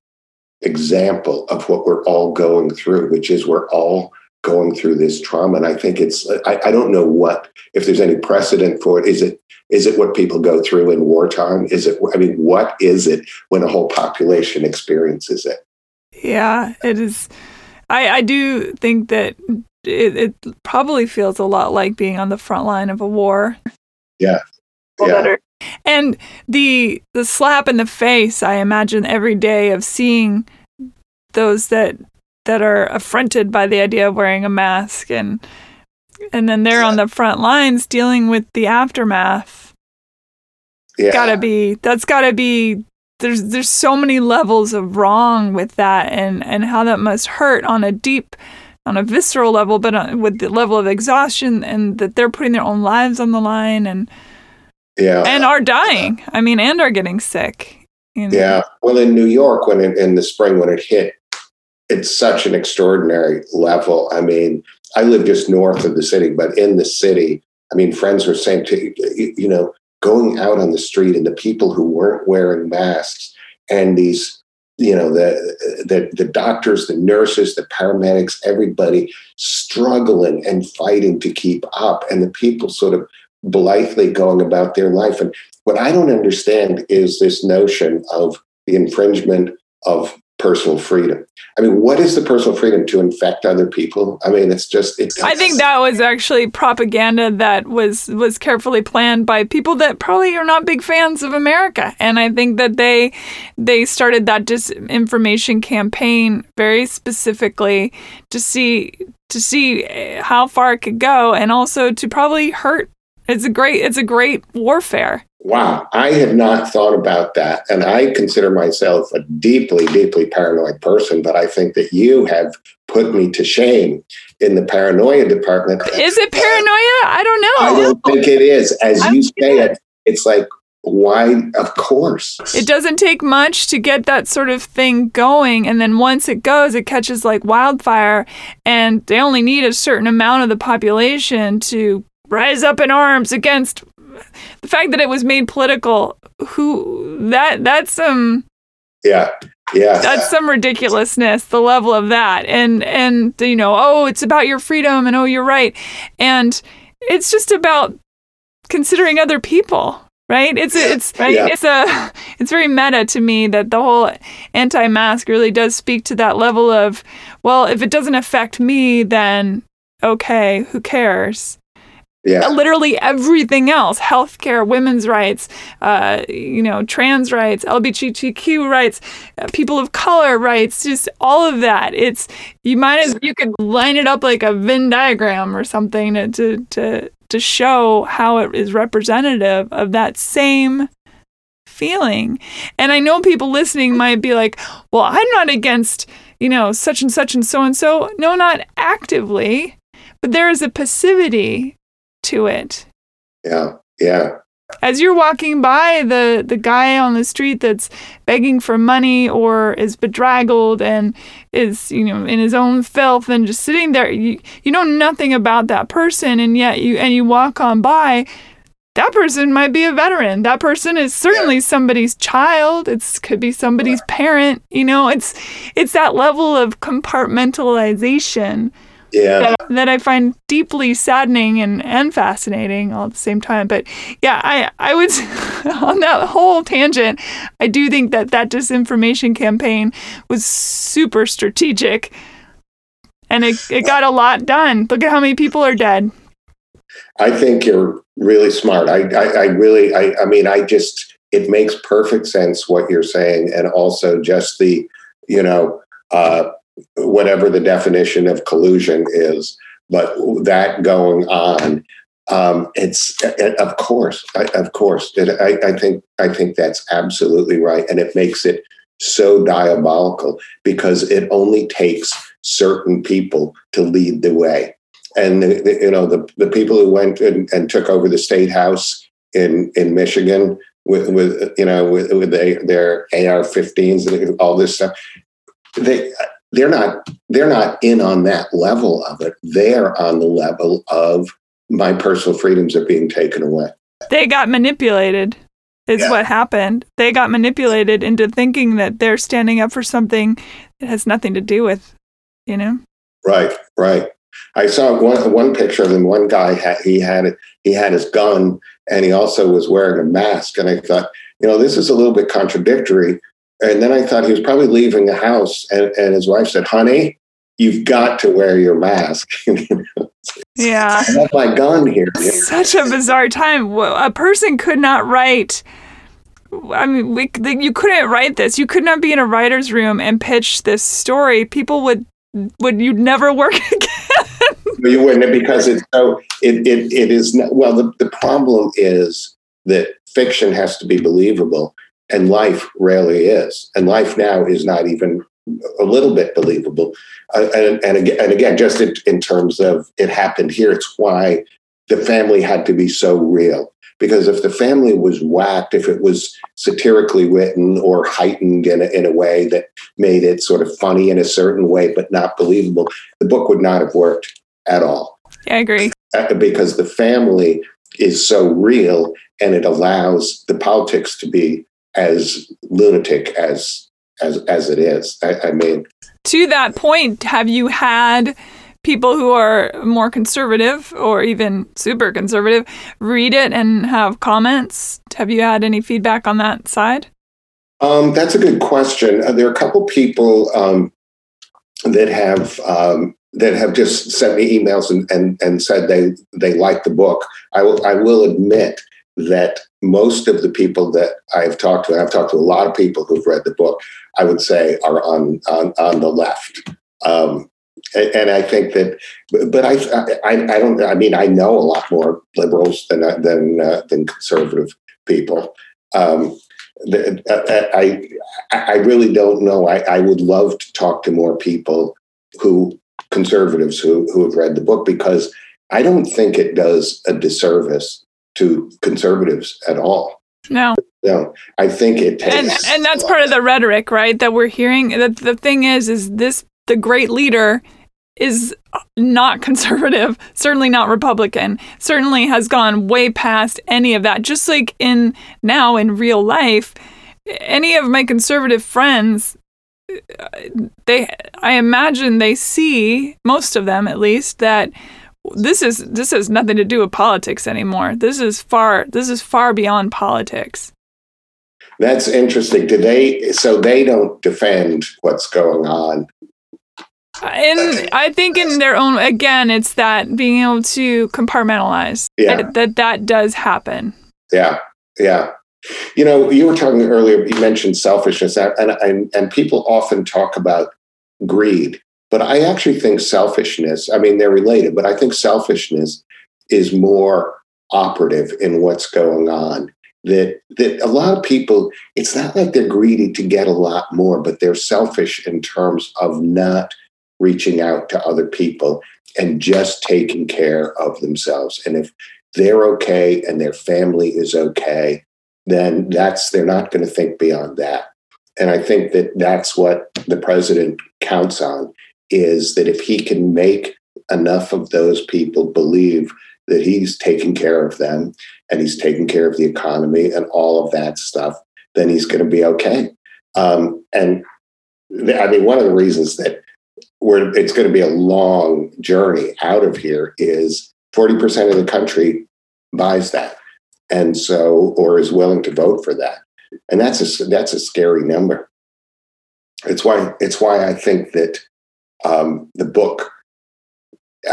B: example of what we're all going through, which is we're all going through this trauma. And I think it's I, I don't know what if there's any precedent for it. Is it is it what people go through in wartime? Is it I mean, what is it when a whole population experiences it?
A: Yeah, it is. I, I do think that it, it probably feels a lot like being on the front line of a war.
B: Yeah.
A: yeah. And the the slap in the face, I imagine every day of seeing those that that are affronted by the idea of wearing a mask and and then they're on the front lines dealing with the aftermath. Yeah. Gotta be that's gotta be there's there's so many levels of wrong with that and and how that must hurt on a deep on a visceral level but on, with the level of exhaustion and that they're putting their own lives on the line and
B: yeah
A: and are dying i mean and are getting sick
B: you know? yeah well in new york when it, in the spring when it hit it's such an extraordinary level. I mean i live just north of the city but in the city i mean friends were saying to you know going out on the street and the people who weren't wearing masks and these you know the the the doctors the nurses the paramedics everybody struggling and fighting to keep up and the people sort of blithely going about their life. And what i don't understand is this notion of the infringement of personal freedom. I mean, what is the personal freedom to infect other people? I mean, it's just. It
A: I think that was actually propaganda that was was carefully planned by people that probably are not big fans of America, and I think that they they started that disinformation campaign very specifically to see to see eh, how far it could go, and also to probably hurt. It's a great it's a great warfare
B: wow, I had not thought about that. And I consider myself a deeply, deeply paranoid person, but I think that you have put me to shame in the paranoia department.
A: Is it paranoia? I don't know.
B: I don't think it is. As you say it, it's like, why? Of course.
A: It doesn't take much to get that sort of thing going. And then once it goes, it catches like wildfire. And they only need a certain amount of the population to rise up in arms against the fact that it was made political, who that that's some
B: yeah yeah.
A: that's some ridiculousness the level of that. And and you know oh it's about your freedom and oh you're right. And it's just about considering other people right? It's it's right? yeah. it's a it's very meta to me that the whole anti-mask really does speak to that level of well if it doesn't affect me then okay who cares
B: yeah.
A: literally everything else. Healthcare women's rights uh, you know trans rights lgbtq rights uh, people of color rights just all of that. It's you might as you could line it up like a venn diagram or something to to to, to show how it is representative of that same feeling. And i know people listening might be like well i'm not against you know such and such and so and so. No not actively but there is a passivity to it.
B: Yeah, yeah.
A: As you're walking by the the guy on the street that's begging for money or is bedraggled and is you know in his own filth and just sitting there, you you know nothing about that person, and yet you and you walk on by. That person might be a veteran. That person is certainly somebody's child. It could be somebody's parent. You know, it's it's that level of compartmentalization
B: yeah.
A: that, that, I find deeply saddening and, and fascinating all at the same time. But yeah, I, I would, on that whole tangent, I do think that that disinformation campaign was super strategic and it, it got a lot done. Look at how many people are dead.
B: I think you're really smart. I, I, I really, I, I mean, I just, it makes perfect sense what you're saying. And also just the, you know, uh, whatever the definition of collusion is, but that going on, um, it's of course, of course, I, I think I think that's absolutely right, and it makes it so diabolical because it only takes certain people to lead the way. And the, the, you know the, the people who went and, and, took over the state house in in Michigan with with you know with, with they, their AR-15s and all this stuff, they they're not they're not in on that level of it. They're on the level of my personal freedoms are being taken away.
A: They got manipulated. Is
B: Yeah.
A: what happened. They got manipulated into thinking that they're standing up for something that has nothing to do with, you know.
B: Right, right. I saw one one picture of him. One guy had he had he had his gun, and he also was wearing a mask. And I thought, you know, this is a little bit contradictory. And then I thought he was probably leaving the house, and, and his wife said, "Honey, you've got to wear your mask."
A: Yeah.
B: I have my gun here.
A: Such a bizarre time. A person could not write. I mean, we, you couldn't write this. You could not be in a writer's room and pitch this story. People would would you'd never work again.
B: You wouldn't because it's so it it, it is not, well the, the problem is that fiction has to be believable and life rarely is. And life now is not even a little bit believable. Uh, and, and again and again just in, in terms of it happened here it's why the family had to be so real. Because if the family was whacked if it was satirically written or heightened in a, in a way that made it sort of funny in a certain way but not believable the book would not have worked at all.
A: I agree.
B: uh, because the family is so real and it allows the politics to be as lunatic as as as it is. I, I mean,
A: To that point, have you had people who are more conservative or even super conservative read it and have comments? Have you had any feedback on that side?
B: um, that's a good question. Uh, there are a couple people um, that have um, that have just sent me emails and, and and said they they like the book. I will I will admit that most of the people that I've talked to, and I've talked to a lot of people who've read the book, I would say are on on, on the left. Um, and, I think that, but I, I I don't. I mean, I know a lot more liberals than than uh, than conservative people. Um, I, I I really don't know. I, I would love to talk to more people who conservatives who who have read the book because I don't think it does a disservice to conservatives at all.
A: No.
B: No, I think it
A: and
B: takes
A: and that's part of the rhetoric, right? That we're hearing. That the thing is, is this the great leader is not conservative, certainly not Republican, certainly has gone way past any of that. Just like in now in real life, any of my conservative friends, uh, they I imagine they see most of them at least that this is this has nothing to do with politics anymore. This is far this is far beyond politics.
B: That's interesting. Do they? So they don't defend what's going on.
A: And I think in their own again, it's that being able to compartmentalize.
B: Yeah.
A: That that, that does happen.
B: Yeah, yeah. You know, you were talking earlier. You mentioned selfishness, and and and people often talk about greed, but I actually think selfishness. I mean, they're related, but I think selfishness is more operative in what's going on. That that a lot of people, it's not like they're greedy to get a lot more, but they're selfish in terms of not reaching out to other people and just taking care of themselves. And if they're okay and their family is okay, then that's they're not going to think beyond that. And I think that that's what the president counts on is that if he can make enough of those people believe that he's taking care of them and he's taking care of the economy and all of that stuff, then he's going to be okay. Um, and I mean, one of the reasons that we're, it's going to be a long journey out of here is 40% of the country buys that and so or is willing to vote for that and that's a that's a scary number it's why it's why i think that um, the book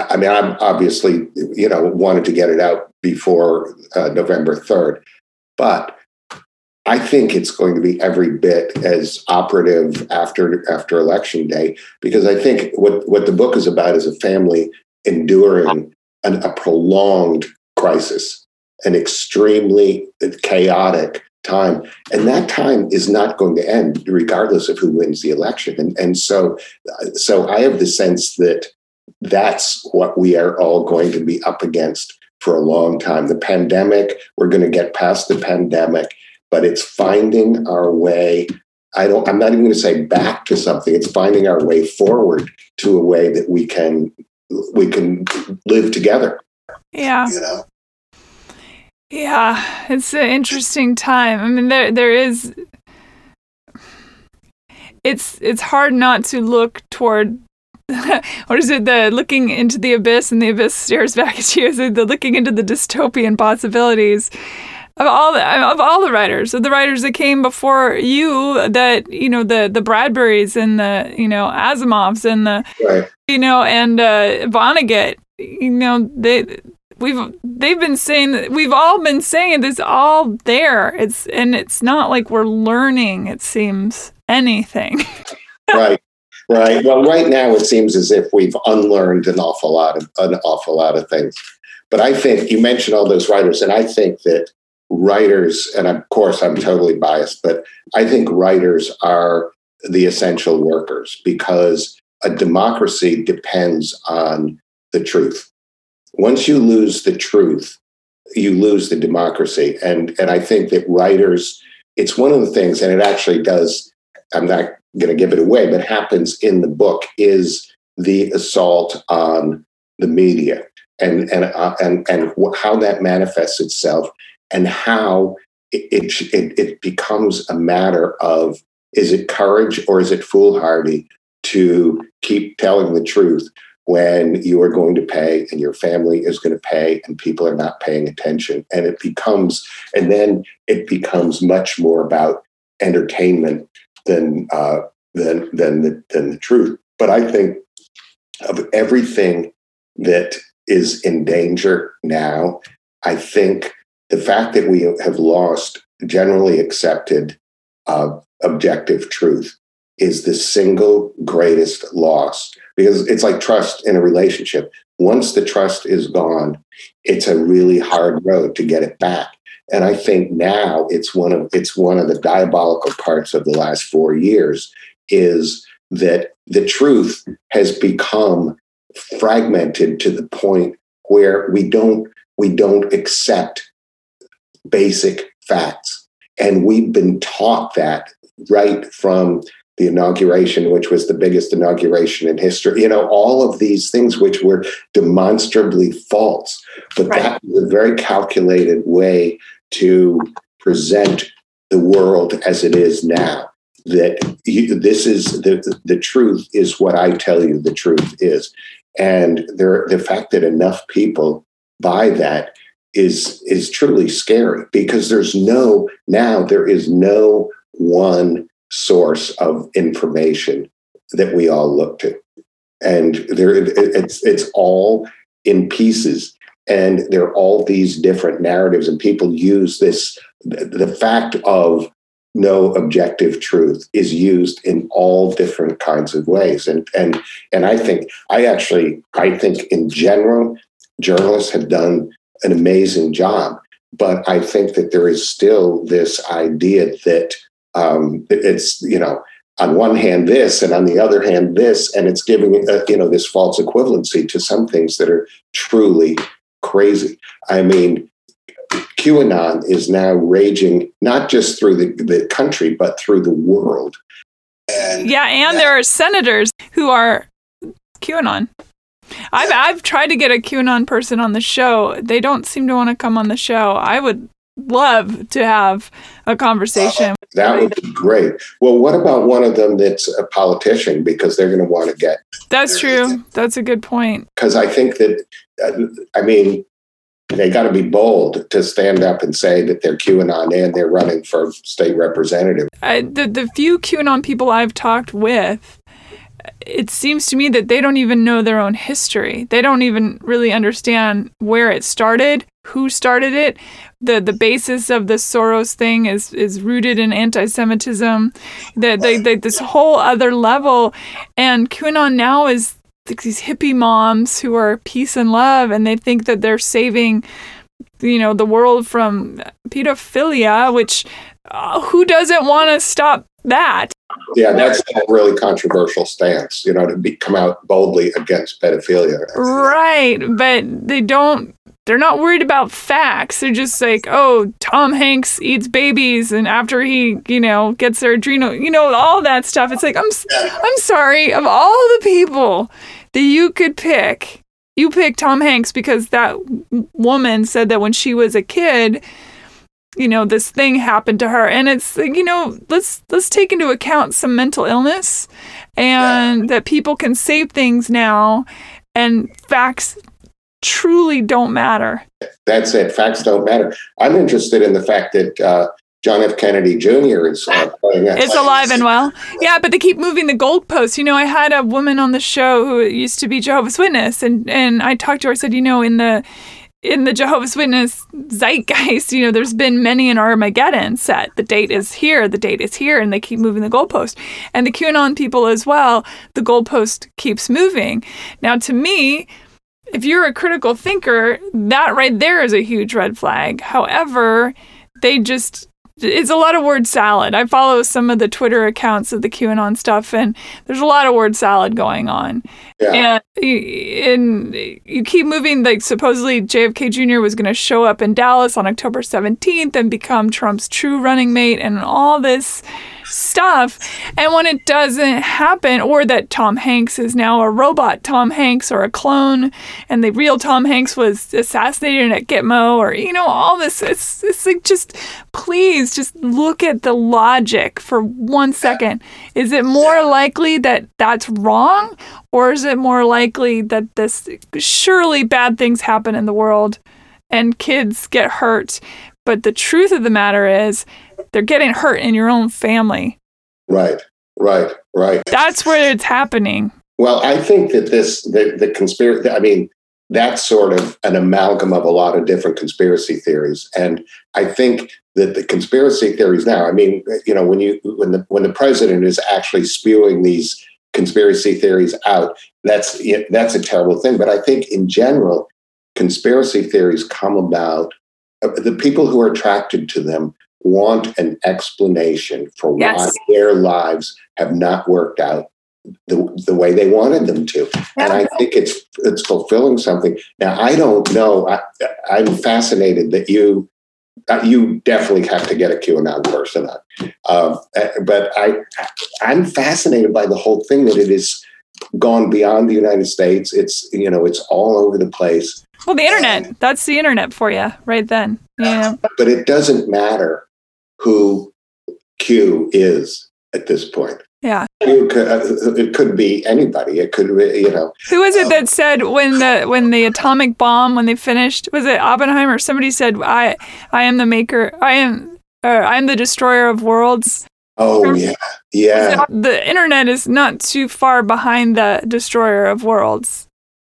B: i mean i'm obviously you know wanted to get it out before uh, november 3rd but i think it's going to be every bit as operative after after election day because i think what what the book is about is a family enduring an, a prolonged crisis an extremely chaotic time. And that time is not going to end regardless of who wins the election. And, and so, so I have the sense that that's what we are all going to be up against for a long time. The pandemic, we're going to get past the pandemic, but it's finding our way I don't. I'm not even going to say back to something. It's finding our way forward to a way that we can we can live together.
A: Yeah.
B: You know.
A: Yeah, it's an interesting time. I mean, there there is. It's it's hard not to look toward. what is it? The looking into the abyss and the abyss stares back at you. Is it the looking into the dystopian possibilities? of all the, of all the writers of the writers that came before you that you know the the Bradburys and the you know Asimovs and the
B: right.
A: you know and uh, Vonnegut you know they we've they've been saying we've all been saying it's all there. It's and it's not like we're learning it seems anything.
B: Right right. Well right now it seems as if we've unlearned an awful lot of an awful lot of things. But i think you mentioned all those writers and i think that writers, and of course I'm totally biased, but I think writers are the essential workers because a democracy depends on the truth. Once you lose the truth, you lose the democracy. And, and I think that writers, it's one of the things, and it actually does, I'm not going to give it away, but happens in the book is the assault on the media and, and, uh, and, and how that manifests itself and how it, it, it becomes a matter of is it courage or is it foolhardy to keep telling the truth when you are going to pay and your family is going to pay and people are not paying attention. And it becomes and then it becomes much more about entertainment than uh, than than the, than the truth. But i think of everything that is in danger now i think the fact that we have lost generally accepted uh, objective truth is the single greatest loss because it's like trust in a relationship. Once the trust is gone, it's a really hard road to get it back. And I think now it's one of it's one of the diabolical parts of the last four years is that the truth has become fragmented to the point where we don't we don't accept basic facts. And we've been taught that right from the inauguration, which was the biggest inauguration in history. You know, all of these things which were demonstrably false. But right. that was a very calculated way to present the world as it is now. That you, this is the, the truth is what I tell you the truth is. And there, the fact that enough people buy that is is truly scary because there's no now there is no one source of information that we all look to. And there it's it's all in pieces. And there are all these different narratives and people use this the fact of no objective truth is used in all different kinds of ways. And and and i think i actually i think in general journalists have done an amazing job. But I think that there is still this idea that um, it's, you know, on one hand this and on the other hand this, and it's giving, uh, you know, this false equivalency to some things that are truly crazy. I mean, QAnon is now raging not just through the, the country, but through the world.
A: And yeah, and that, there are senators who are QAnon. I've I've tried to get a QAnon person on the show. They don't seem to want to come on the show. I would love to have a conversation.
B: That would be great. Well, what about one of them that's a politician because they're going to want to get.
A: That's true. That's a good point.
B: Because I think that, uh, I mean, they got to be bold to stand up and say that they're QAnon and they're running for state representative.
A: Uh, the the few QAnon people I've talked with it seems to me that they don't even know their own history. They don't even really understand where it started, who started it. The the basis of the Soros thing is is rooted in anti-Semitism. That they, they, this whole other level, and QAnon now is these hippie moms who are peace and love, and they think that they're saving, you know, the world from pedophilia. Which uh, who doesn't want to stop that?
B: Yeah, that's a really controversial stance, you know, to be, come out boldly against pedophilia.
A: Right, but they don't they're not worried about facts. They're just like, oh, Tom Hanks eats babies, and after he, you know, gets their adrenal, you know, all that stuff. It's like, I'm, I'm sorry, of all the people that you could pick, you pick Tom Hanks because that woman said that when she was a kid, you know, this thing happened to her, and it's you know, let's let's take into account some mental illness, and that people can say things now, and facts truly don't matter.
B: That's it. Facts don't matter. I'm interested in the fact that uh, John F. Kennedy Jr. is uh, playing
A: It's alive and well. Yeah, but they keep moving the goalposts. You know, I had a woman on the show who used to be Jehovah's Witness, and and I talked to her. I said, you know, in the in the Jehovah's Witness zeitgeist, you know, there's been many an Armageddon set. The date is here, the date is here, and they keep moving the goalpost. And the QAnon people as well, the goalpost keeps moving. Now, to me, if you're a critical thinker, that right there is a huge red flag. However, they just it's a lot of word salad. I follow some of the Twitter accounts of the QAnon stuff, and there's a lot of word salad going on. Yeah. And, and you keep moving. Like supposedly JFK Jr. was going to show up in Dallas on October 17th and become Trump's true running mate, and all this stuff. And when it doesn't happen, or that Tom Hanks is now a robot Tom Hanks or a clone, and the real Tom Hanks was assassinated at Gitmo, or, you know, all this, it's, it's like just please just look at the logic for one second. Is it more likely that that's wrong, or is it more likely that this surely bad things happen in the world and kids get hurt? But the truth of the matter is, they're getting hurt in your own family.
B: Right, right, right.
A: That's where it's happening.
B: Well, I think that this, the, the conspiracy, I mean, that's sort of an amalgam of a lot of different conspiracy theories. And I think that the conspiracy theories now, I mean, you know, when you when the when the president is actually spewing these conspiracy theories out, that's that's a terrible thing. But I think in general, conspiracy theories come about. The people who are attracted to them want an explanation for yes. why their lives have not worked out the, the way they wanted them to. Yeah. And I think it's it's fulfilling something. Now I don't know. I, I'm fascinated that you uh, you definitely have to get a QAnon person on. Um, uh, but I I'm fascinated by the whole thing that it is gone beyond the United States. It's you know it's all over the place.
A: Well, the internet. And, that's the internet for you, right then. Yeah.
B: But it doesn't matter who Q is at this point.
A: Yeah.
B: Could, uh, it could be anybody. It could be, you know.
A: Who was it that said when the when the atomic bomb when they finished was it Oppenheimer? Somebody said I I am the maker. I am uh, I am the destroyer of worlds.
B: Oh um, yeah, yeah.
A: The internet is not too far behind the destroyer of worlds.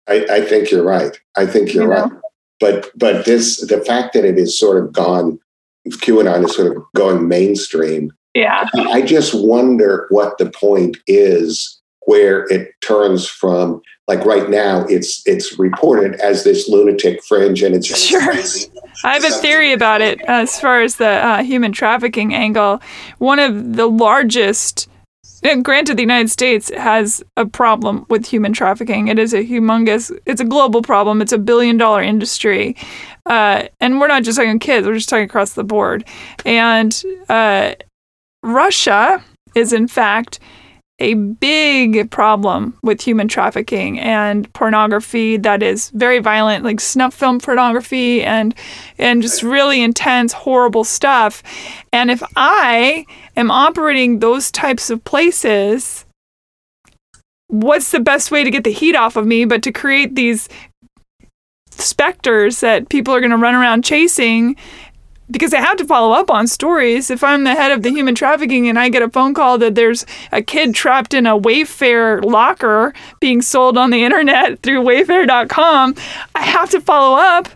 B: I, I think you're right. I think you're you right. But but this the fact that it is sort of gone QAnon is sort of going mainstream.
A: Yeah.
B: I just wonder what the point is where it turns from like right now it's it's reported as this lunatic fringe and it's
A: sure. i have a theory about it as far as the uh, human trafficking angle. One of the largest granted the united states has a problem with human trafficking. It is a humongous it's a global problem. It's a billion dollar industry. Uh, and we're not just talking kids, we're just talking across the board. And uh, Russia is, in fact, a big problem with human trafficking and pornography that is very violent like snuff film pornography and and just really intense horrible stuff. And if i am operating those types of places what's the best way to get the heat off of me but to create these specters that people are going to run around chasing because I have to follow up on stories. If I'm the head of the human trafficking and I get a phone call that there's a kid trapped in a Wayfair locker being sold on the internet through wayfair.com, I have to follow up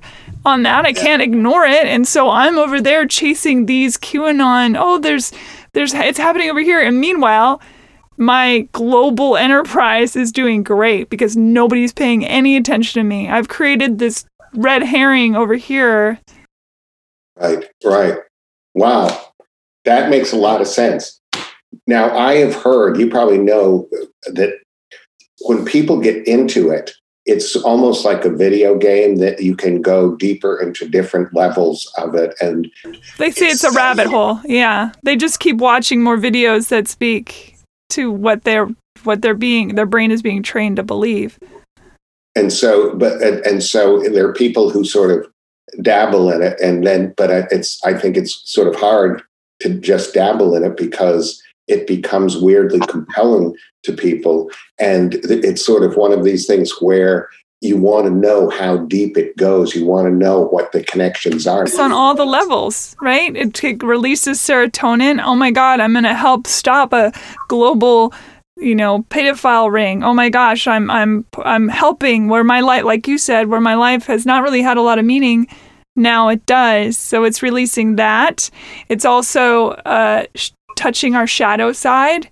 A: on that. I can't ignore it. And so I'm over there chasing these QAnon, oh, there's there's it's happening over here. And meanwhile, my global enterprise is doing great because nobody's paying any attention to me. I've created this red herring over here.
B: Right, right. Wow. That makes a lot of sense. Now, I have heard, you probably know that when people get into it, it's almost like a video game that you can go deeper into different levels of it and
A: they say it's, it's a rabbit hole yeah they just keep watching more videos that speak to what they're what they're being their brain is being trained to believe
B: and so but and, and so there are people who sort of dabble in it and then but it's i think it's sort of hard to just dabble in it because it becomes weirdly compelling to people. And it's sort of one of these things where you want to know how deep it goes. You want to know what the connections are.
A: It's on all the levels, right? It, releases serotonin. Oh my God, I'm going to help stop a global you know pedophile ring oh my gosh i'm i'm i'm helping where my life like you said where my life has not really had a lot of meaning now it does so it's releasing that it's also uh, touching our shadow side.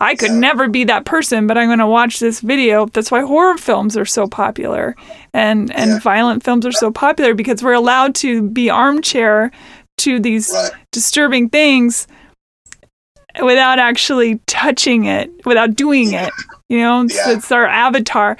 A: I could never be that person, but I'm going to watch this video. That's why horror films are so popular and and yeah. violent films are so popular because we're allowed to be armchair to these right. disturbing things without actually touching it, without doing it. You know, it's, yeah. it's our avatar.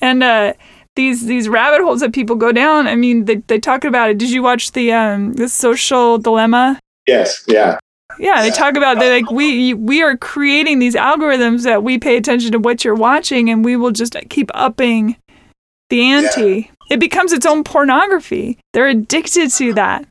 A: And uh these these rabbit holes that people go down. I mean, they, they talk about it. Did you watch the um the social dilemma?
B: Yes, yeah.
A: Yeah, they talk about they like we we are creating these algorithms that we pay attention to what you're watching, and we will just keep upping the ante. Yeah. It becomes its own pornography. They're addicted to that.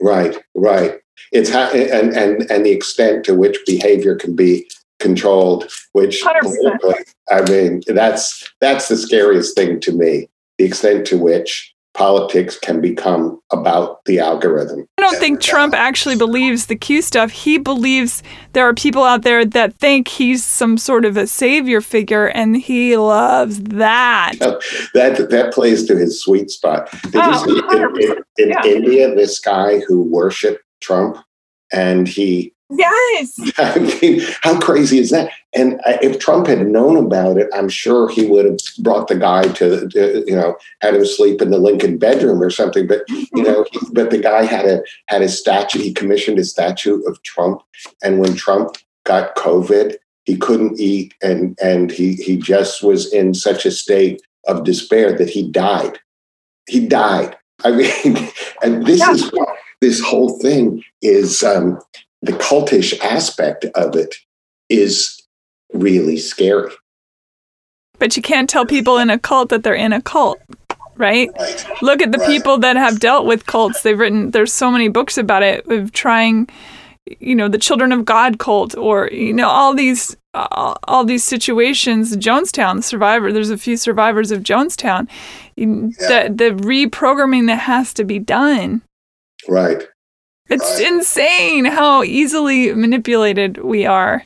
B: Right, right. It's ha- and and and the extent to which behavior can be controlled, which 100%. I mean, that's that's the scariest thing to me. The extent to which politics can become about the algorithm.
A: I don't think Trump actually believes the Q stuff. He believes there are people out there that think he's some sort of a savior figure, and he loves that.
B: that that plays to his sweet spot. Did oh, you see in, in, in yeah. India this guy who worshipped Trump, and he
A: Yes.
B: I mean, how crazy is that? And if Trump had known about it, I'm sure he would have brought the guy to, to you know, had him sleep in the Lincoln bedroom or something. But you know, he, but the guy had a had a statue. He commissioned a statue of Trump, and when Trump got COVID, he couldn't eat, and and he he just was in such a state of despair that he died. He died. I mean, and this yeah. is what this whole thing is. Um, the cultish aspect of it is really scary.
A: But you can't tell people in a cult that they're in a cult, right? right. Look at the right. people that have dealt with cults. They've written, there's so many books about it of trying, you know, the Children of God cult or, you know, all these. All, all these situations, Jonestown, the survivor, there's a few survivors of Jonestown. Yeah. The, the reprogramming that has to be done.
B: Right.
A: It's insane how easily manipulated we are.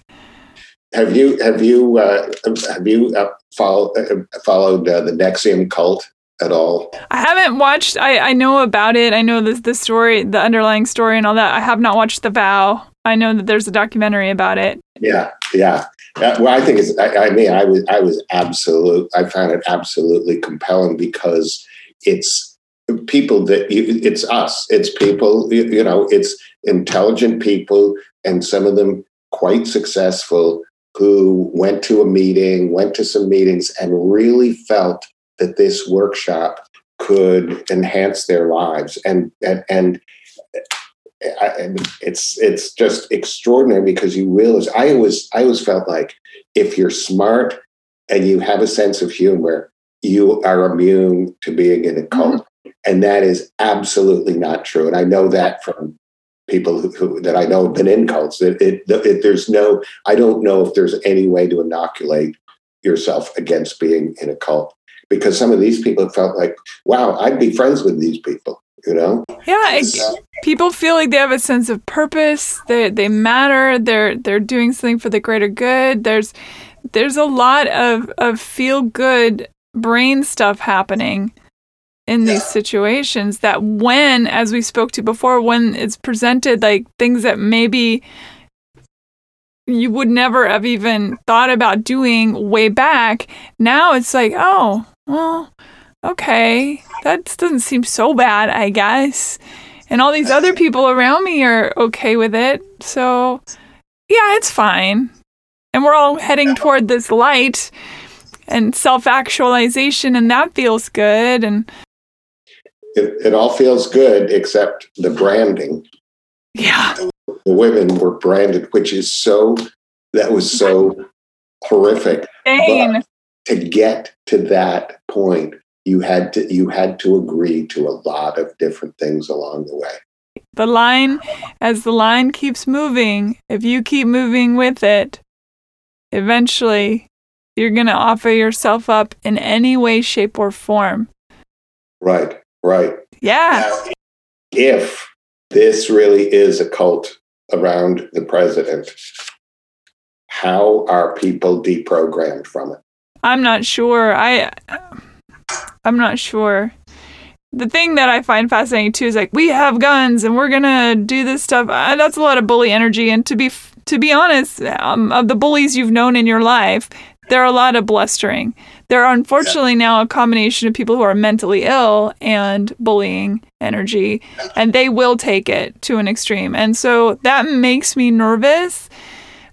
B: Have you have you uh, have you uh, follow, uh, followed uh, the NXIVM cult at all?
A: I haven't watched. I, I know about it. I know the the story, the underlying story, and all that. I have not watched The Vow. I know that there's a documentary about it.
B: Yeah, yeah. Uh, well, I think it's. I, I mean, I was I was absolute. I found it absolutely compelling because it's people that it's us. It's people you know it's intelligent people and some of them quite successful who went to a meeting went to some meetings and really felt that this workshop could enhance their lives. And and, and I, it's it's just extraordinary because you realize I always I always felt like if you're smart and you have a sense of humor, you are immune to being in a cult. Mm-hmm. And that is absolutely not true. And I know that from people who, who that I know have been in cults. That it, it, it, there's no, I don't know if there's any way to inoculate yourself against being in a cult because some of these people felt like, wow, I'd be friends with these people. You know?
A: Yeah, people feel like they have a sense of purpose. They they matter. They're they're doing something for the greater good. There's there's a lot of of feel good brain stuff happening in these situations that when as we spoke to before when it's presented like things that maybe you would never have even thought about doing way back now it's like oh well okay that doesn't seem so bad i guess. And all these other people around me are okay with it. So yeah it's fine. And we're all heading toward this light and self actualization, and that feels good. And
B: it, it all feels good except the branding.
A: yeah,
B: The women were branded, which is so, that was so horrific. To get to that point, you had to you had to agree to a lot of different things along the way.
A: The line, as the line keeps moving, if you keep moving with it, eventually you're going to offer yourself up in any way, shape, or form.
B: Right, right.
A: Yeah.
B: Now, if this really is a cult around the president, how are people deprogrammed from it?
A: I'm not sure. I I'm not sure. The thing that I find fascinating too is like we have guns and we're gonna do this stuff. Uh, that's a lot of bully energy. And to be f- to be honest, um, of the bullies you've known in your life, there are a lot of blustering. There are unfortunately now a combination of people who are mentally ill and bullying energy, and they will take it to an extreme. And so that makes me nervous.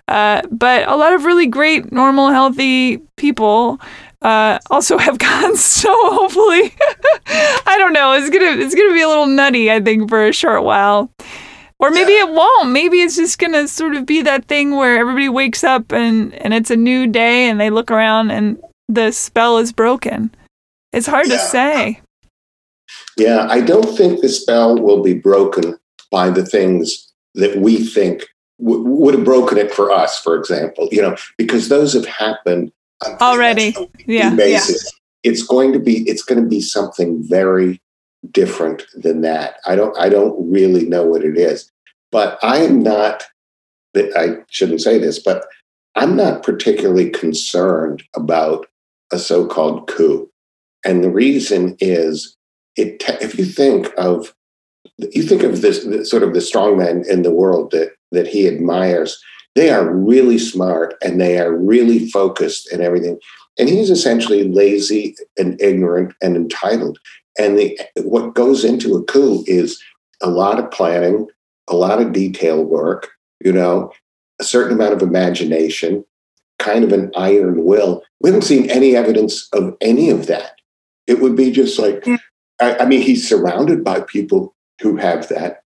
A: Uh, but a lot of really great, normal, healthy people uh, also have guns. So hopefully, I don't know. It's gonna it's gonna be a little nutty, I think, for a short while. Or maybe it won't. Maybe it's just gonna sort of be that thing where everybody wakes up and and it's a new day and they look around and the spell is broken. It's hard to say.
B: Yeah, I don't think the spell will be broken by the things that we think w- would have broken it for us, for example, you know, because those have happened
A: Already. Yeah, yeah.
B: It's going to be it's going to be something very different than that. I don't I don't really know what it is, but I am not. I shouldn't say this, but I'm not particularly concerned about a so-called coup, and the reason is it. If you think of you think of this, this sort of the strongmen in the world that that he admires, they are really smart and they are really focused and everything. And he's essentially lazy and ignorant and entitled. And the what goes into a coup is a lot of planning, a lot of detail work, you know, a certain amount of imagination, kind of an iron will. We haven't seen any evidence of any of that. It would be just like,
A: Yeah.
B: I, I mean, he's surrounded by people who have that.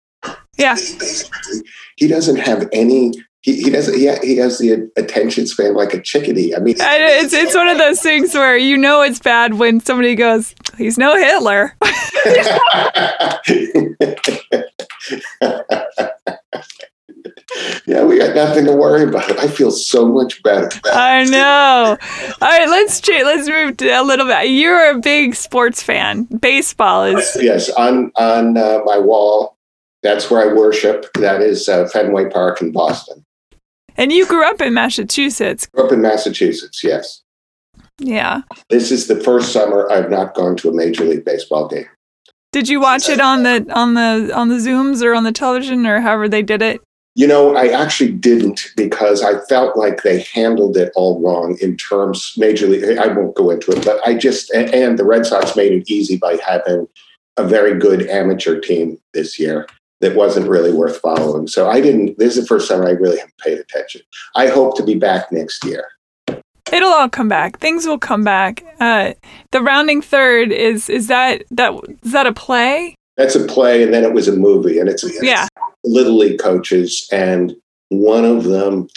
A: Yeah.
B: Basically, he doesn't have any. He, he doesn't. He, he has the attention span like a chickadee. I mean,
A: I, it's it's one of those things where you know it's bad when somebody goes, "He's no Hitler."
B: yeah, we got nothing to worry about. I feel so much better.
A: I know. All right, let's let's move to a little bit. You're a big sports fan. Baseball is
B: Yes, on on uh, my wall, that's where I worship. That is uh, Fenway Park in Boston.
A: And you grew up in Massachusetts.
B: Grew up in Massachusetts. Yes,
A: Yeah.
B: this is the first summer I've not gone to a Major League Baseball game.
A: Did you watch it on the on the on the Zooms or on the television or however they did it?
B: You know, I actually didn't because I felt like they handled it all wrong in terms Major League. I won't go into it, but I just and, and the Red Sox made it easy by having a very good amateur team this year that wasn't really worth following. So I didn't. This is the first time I really haven't paid attention. I hope to be back next year.
A: It'll all come back. Things will come back. Uh, the rounding third is is that that is that a play?
B: That's a play, and then it was a movie, and it's
A: Yeah.
B: Little league coaches, and one of them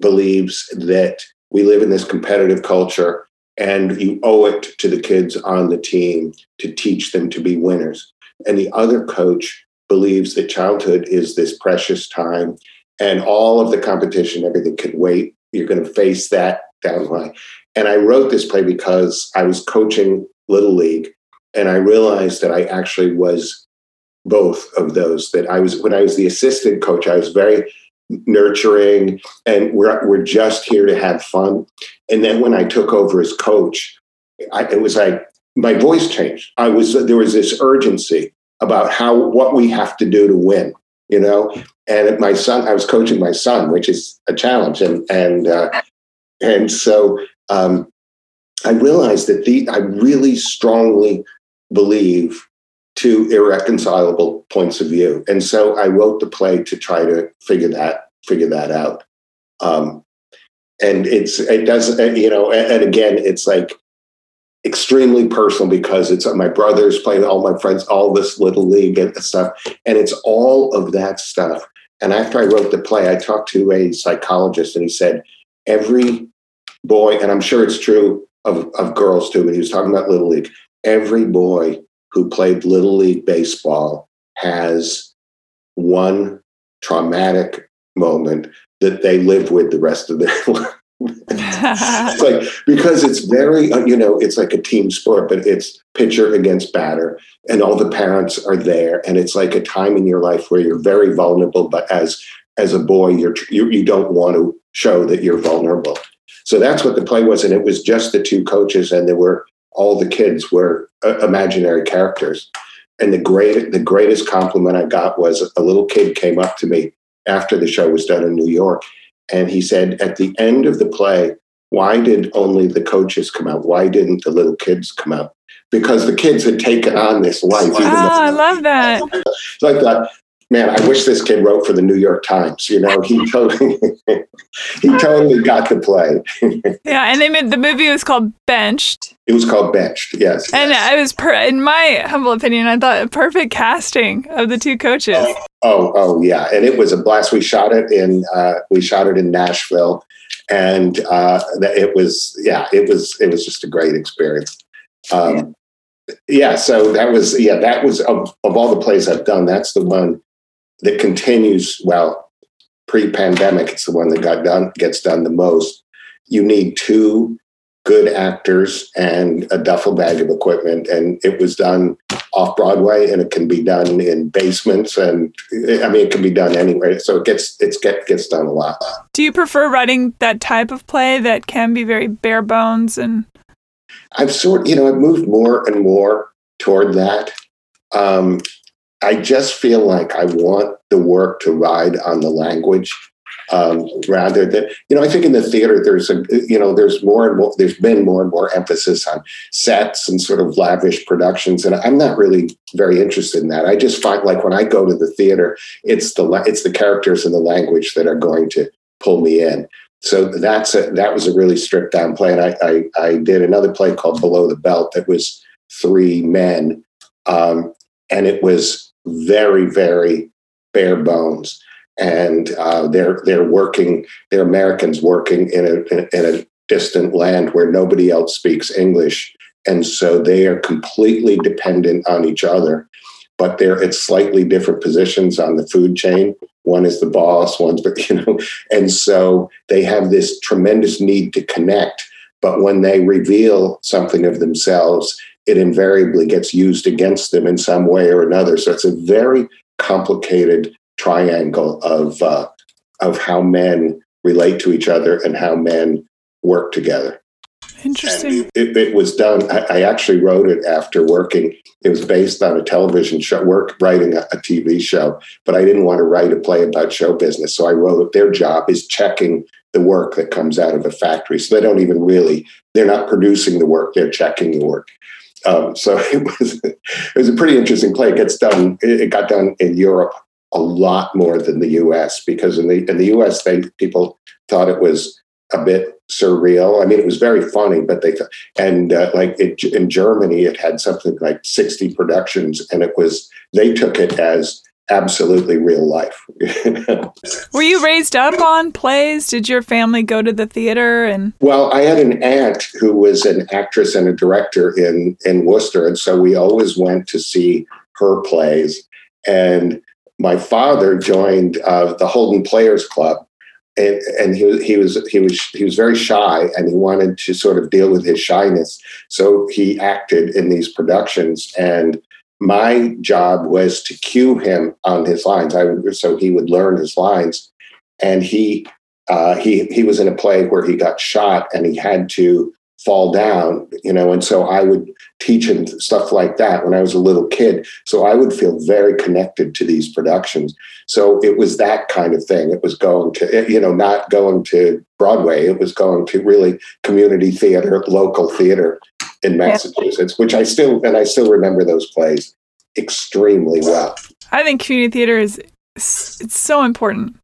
B: believes that we live in this competitive culture and you owe it to the kids on the team to teach them to be winners. And the other coach believes that childhood is this precious time and all of the competition, everything can wait. You're going to face that down the line. And I wrote this play because I was coaching Little League and I realized that I actually was both of those that I was when I was the assistant coach I was very nurturing and we're we're just here to have fun. And then when I took over as coach I, it was like my voice changed. I was there was this urgency about how what we have to do to win you know? And my son I was coaching my son which is a challenge and and uh, and so um, I realized that the I really strongly believe two irreconcilable points of view. And so I wrote the play to try to figure that figure that out. Um, and it's it doesn't you know and, and again it's like extremely personal because it's my brothers playing all my friends all this little league and stuff and it's all of that stuff and after i wrote the play i talked to a psychologist and he said every boy and i'm sure it's true of, of girls too but he was talking about little league every boy who played little league baseball has one traumatic moment that they live with the rest of their life it's like because it's very uh, you know it's like a team sport but it's pitcher against batter and all the parents are there and it's like a time in your life where you're very vulnerable but as as a boy you're you, you don't want to show that you're vulnerable. So that's what the play was and it was just the two coaches and there were all the kids were uh, imaginary characters and the great the greatest compliment i got was a little kid came up to me after the show was done in new york and he said, at the end of the play, why did only the coaches come out? Why didn't the little kids come out? Because the kids had taken on this life.
A: Oh, I love that.
B: so I thought, man, I wish this kid wrote for the New York Times. You know, he totally, he totally got the play.
A: yeah, and they made the movie was called Benched.
B: It was called Benched, yes.
A: And yes. I was, per, in my humble opinion, I thought a perfect casting of the two coaches.
B: Oh, oh yeah, and it was a blast. We shot it in, uh, we shot it in Nashville, and uh, it was, yeah, it was, it was just a great experience. Um, yeah. yeah, so that was, yeah, that was of, of all the plays I've done, that's the one that continues well pre-pandemic it's the one that got done gets done the most. You need two good actors and a duffel bag of equipment and it was done off broadway and it can be done in basements and i mean it can be done anywhere. So it gets it's get gets done a lot.
A: Do you prefer writing that type of play that can be very bare bones and
B: i've sort you know i've moved more and more toward that. Um, I just feel like I want the work to ride on the language um, rather than you know. I think in the theater there's a you know there's more and more there's been more and more emphasis on sets and sort of lavish productions, and I'm not really very interested in that. I just find like when I go to the theater, it's the it's the characters and the language that are going to pull me in. So that's a, that was a really stripped down play, and I, I, I did another play called Below the Belt that was three men, um, and it was very, very bare bones. And uh, they're they're working. They're Americans working in a in a distant land where nobody else speaks English, and so they are completely dependent on each other. But they're at slightly different positions on the food chain. One is the boss, one's but you know, and so they have this tremendous need to connect. But when they reveal something of themselves, it invariably gets used against them in some way or another. So it's a very complicated triangle of uh, of how men relate to each other and how men work together.
A: Interesting.
B: It, it, was done. I, I, actually wrote it after working. It was based on a television show, work writing a, a, TV show, but I didn't want to write a play about show business. So I wrote it. Their job is checking the work that comes out of a factory. So they don't even really, they're not producing the work, they're checking the work. Um, so it was it was a pretty interesting play. It gets done. It got done in Europe a lot more than the U.S. because in the in the U.S. they people thought it was a bit surreal. I mean, it was very funny, but they thought, and uh, like it, in Germany, it had something like sixty productions, and it was they took it as absolutely real life.
A: Were you raised up on plays? Did your family go to the theater and
B: Well, I had an aunt who was an actress and a director in in Worcester and so we always went to see her plays and my father joined uh, the Holden Players Club and, and he, he was he was he was very shy and he wanted to sort of deal with his shyness so he acted in these productions and my job was to cue him on his lines. I so he would learn his lines, and he uh, he he was in a play where he got shot and he had to fall down, you know, and so I would teach him stuff like that when I was a little kid. So I would feel very connected to these productions. So it was that kind of thing. It was going to, you know, not going to Broadway. It was going to really community theater, local theater in Massachusetts, which I still and I still remember those plays extremely well.
A: I think community theater is it's so important.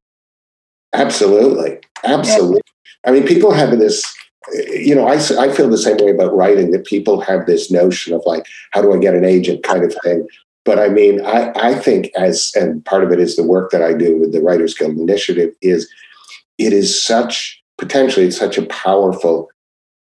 B: Absolutely, absolutely. I mean, people have this, you know, I, I feel the same way about writing that people have this notion of like, how do I get an agent kind of thing. But I mean, I, I think as, and part of it is the work that I do with the Writers Guild Initiative is it is such, potentially it's such a powerful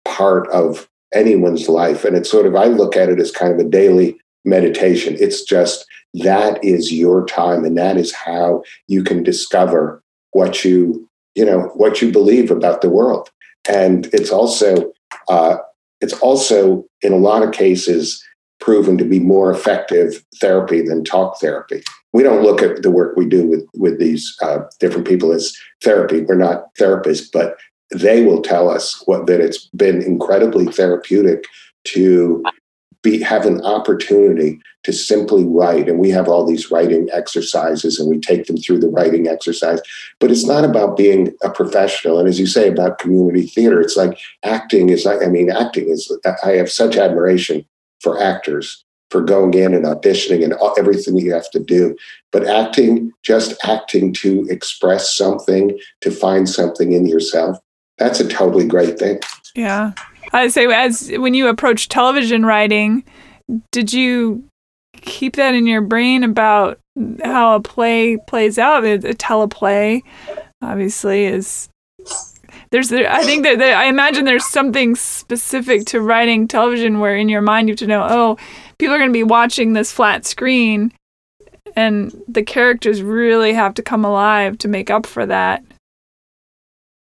B: part of anyone's life. And it's sort of, I look at it as kind of a daily meditation. It's just that is your time and that is how you can discover what you, you know, what you believe about the world. And it's also, uh, it's also in a lot of cases proven to be more effective therapy than talk therapy. We don't look at the work we do with with these uh, different people as therapy. We're not therapists, but they will tell us what that it's been incredibly therapeutic to be have an opportunity to simply write. And we have all these writing exercises and we take them through the writing exercise. But it's not about being a professional. And as you say about community theater it's like acting is i mean acting is i have such admiration for actors for going in and auditioning and everything you have to do. But acting just acting to express something to find something in yourself that's a totally great thing.
A: Yeah. I say, as when you approach television writing, did you keep that in your brain about how a play plays out? A, a teleplay, obviously, is there's there, I think that, that I imagine there's something specific to writing television where in your mind you have to know, oh, people are going to be watching this flat screen, and the characters really have to come alive to make up for that.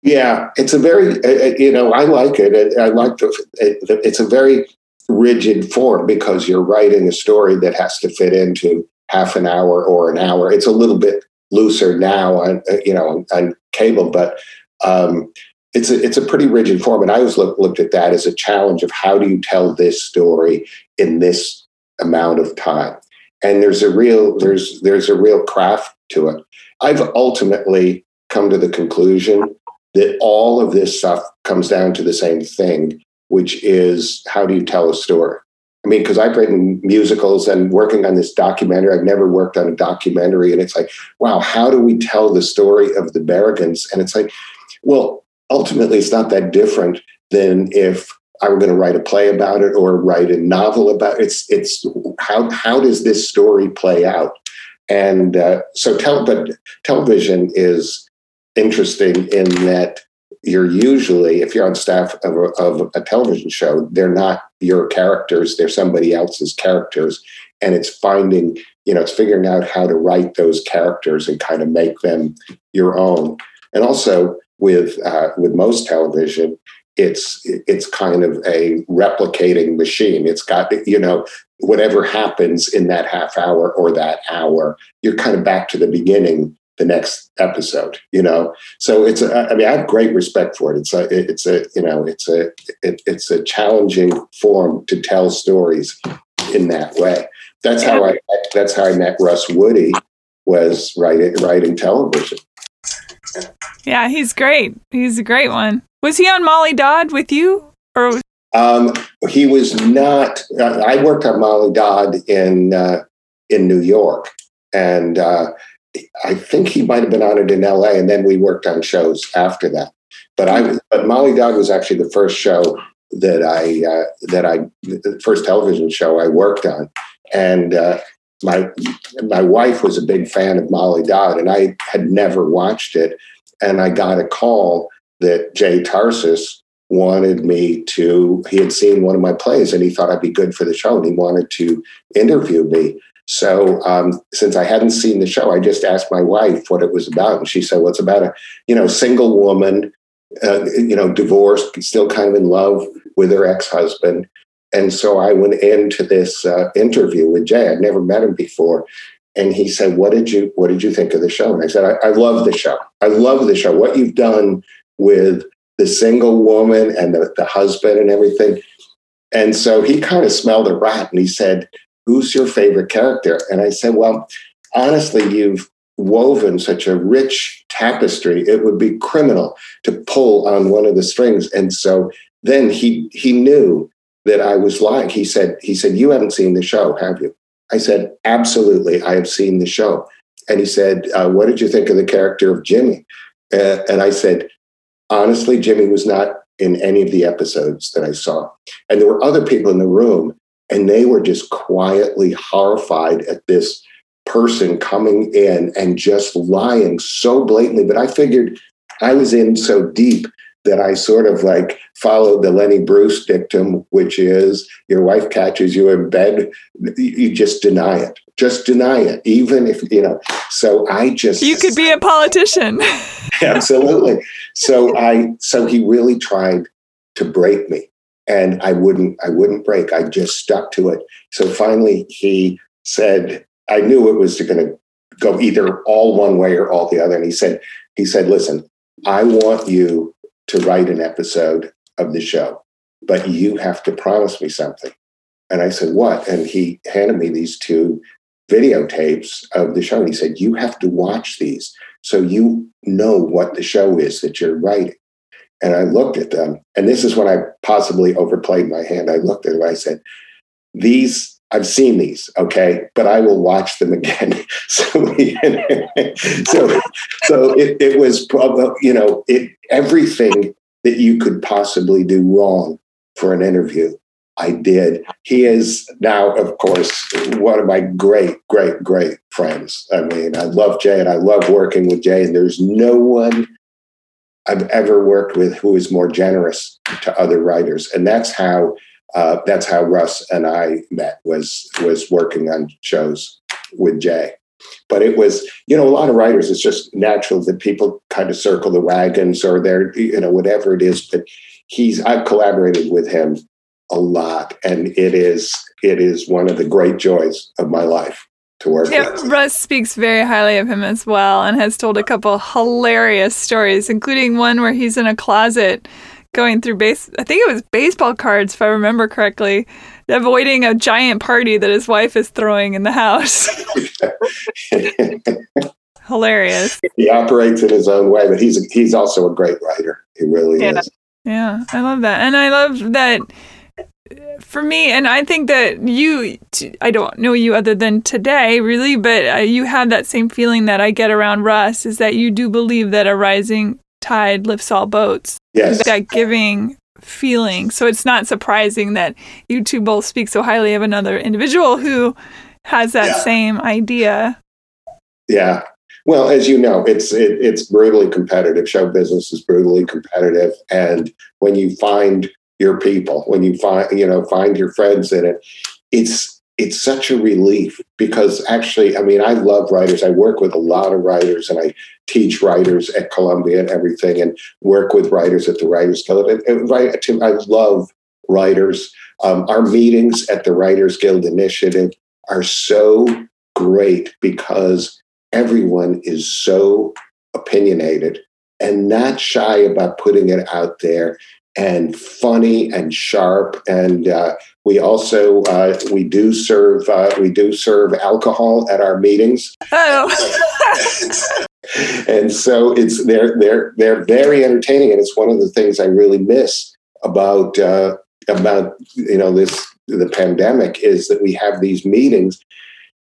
B: Yeah, it's a very, uh, uh, you know, I like it. I like the, it's a very rigid form because you're writing a story that has to fit into half an hour or an hour. It's a little bit looser now on, uh, you know, on cable, but um, it's a, it's a pretty rigid form. And I always look, looked at that as a challenge of how do you tell this story in this amount of time? And there's a real, there's, there's a real craft to it. I've ultimately come to the conclusion that all of this stuff comes down to the same thing, which is how do you tell a story? I mean, because I've written musicals and working on this documentary, I've never worked on a documentary. And it's like, wow, how do we tell the story of the Berrigans? And it's like, well, ultimately, it's not that different than if I were going to write a play about it or write a novel about it. It's, it's how, how does this story play out? And uh, so, tel- television is interesting in that you're usually, if you're on staff of a, of a television show, they're not your characters, they're somebody else's characters. And it's finding, you know, it's figuring out how to write those characters and kind of make them your own. And also with uh, with most television, it's it's kind of a replicating machine. It's got you know whatever happens in that half hour or that hour, you're kind of back to the beginning the next episode you know? So it's a, i mean i have great respect for it. It's a it's a you know it's a it, it's a challenging form to tell stories in that way. That's how i that's how i met russ woody was writing writing television.
A: Yeah he's great. He's a great one. Was he on molly dodd with you or
B: um, he was not uh, i worked on molly dodd in uh, in new york. And uh, I think he might have been on it in LA, and then we worked on shows after that. But I, but Molly Dodd was actually the first show that I uh, that I the first television show I worked on, and uh, my my wife was a big fan of Molly Dodd, and I had never watched it, and I got a call that Jay Tarses wanted me to. He had seen one of my plays, and he thought I'd be good for the show, and he wanted to interview me. So um, since I hadn't seen the show, I just asked my wife what it was about, and she said, "Well, it's about a you know single woman, uh, you know, divorced, still kind of in love with her ex husband." And so I went into this uh, interview with Jay. I'd never met him before, and he said, "What did you What did you think of the show?" And I said, "I, I love the show. I love the show. What you've done with the single woman and the, the husband and everything." And so he kind of smelled a rat, and he said, who's your favorite character? And I said, well, honestly, you've woven such a rich tapestry. It would be criminal to pull on one of the strings. And so then he he knew that I was lying. He said, he said, you haven't seen the show, have you? I said, absolutely, I have seen the show. And he said, uh, what did you think of the character of Jimmy? Uh, and I said, honestly, Jimmy was not in any of the episodes that I saw. And there were other people in the room, and they were just quietly horrified at this person coming in and just lying so blatantly. But I figured I was in so deep that I sort of like followed the Lenny Bruce dictum, which is your wife catches you in bed, you just deny it. Just deny it, even if, you know. So I just.
A: You could be a politician.
B: absolutely. So I, so he really tried to break me and I wouldn't, I wouldn't break. I just stuck to it. So finally he said, I knew it was going to go either all one way or all the other. And he said, he said, listen, I want you to write an episode of the show, but you have to promise me something. And I said, What? And he handed me these two videotapes of the show. And he said, You have to watch these so you know what the show is that you're writing. And I looked at them, and this is when I possibly overplayed my hand. I looked at them, I said, These I've seen these, okay, but I will watch them again. so, so, so it, it was you know, it everything that you could possibly do wrong for an interview. I did. He is now, of course, one of my great, great, great friends. I mean, I love Jay and I love working with Jay, and there's no one I've ever worked with who is more generous to other writers. And that's how uh, that's how Russ and I met was was working on shows with Jay. But it was, you know, a lot of writers. It's just natural that people kind of circle the wagons or they're, you know, whatever it is. But he's I've collaborated with him a lot, and it is it is one of the great joys of my life to work
A: yeah,
B: with.
A: Russ speaks very highly of him as well and has told a couple hilarious stories, including one where he's in a closet going through base I think it was baseball cards if I remember correctly, avoiding a giant party that his wife is throwing in the house. Hilarious.
B: He operates in his own way, but he's a, he's also a great writer. He really
A: yeah.
B: is.
A: Yeah, I love that. And I love that for me and i think that you i don't know you other than today really but uh, you have that same feeling that i get around russ is that you do believe that a rising tide lifts all boats.
B: Yes.
A: That giving feeling. So it's not surprising that you two both speak so highly of another individual who has that yeah. same idea.
B: Yeah. Well, as you know, it's it, it's brutally competitive. Show business is brutally competitive, and when you find your people, when you find you know find your friends in it, it's it's such a relief because actually, I mean, I love writers. I work with a lot of writers and I teach writers at Columbia and everything and work with writers at the Writers Guild. And, and I love writers. Um, our meetings at the Writers Guild Initiative are so great because everyone is so opinionated and not shy about putting it out there and funny and sharp. And uh, we also uh, we do serve uh, we do serve alcohol at our meetings.
A: Oh.
B: and so it's they're they're they're very entertaining, and it's one of the things I really miss about uh, about you know this the pandemic is that we have these meetings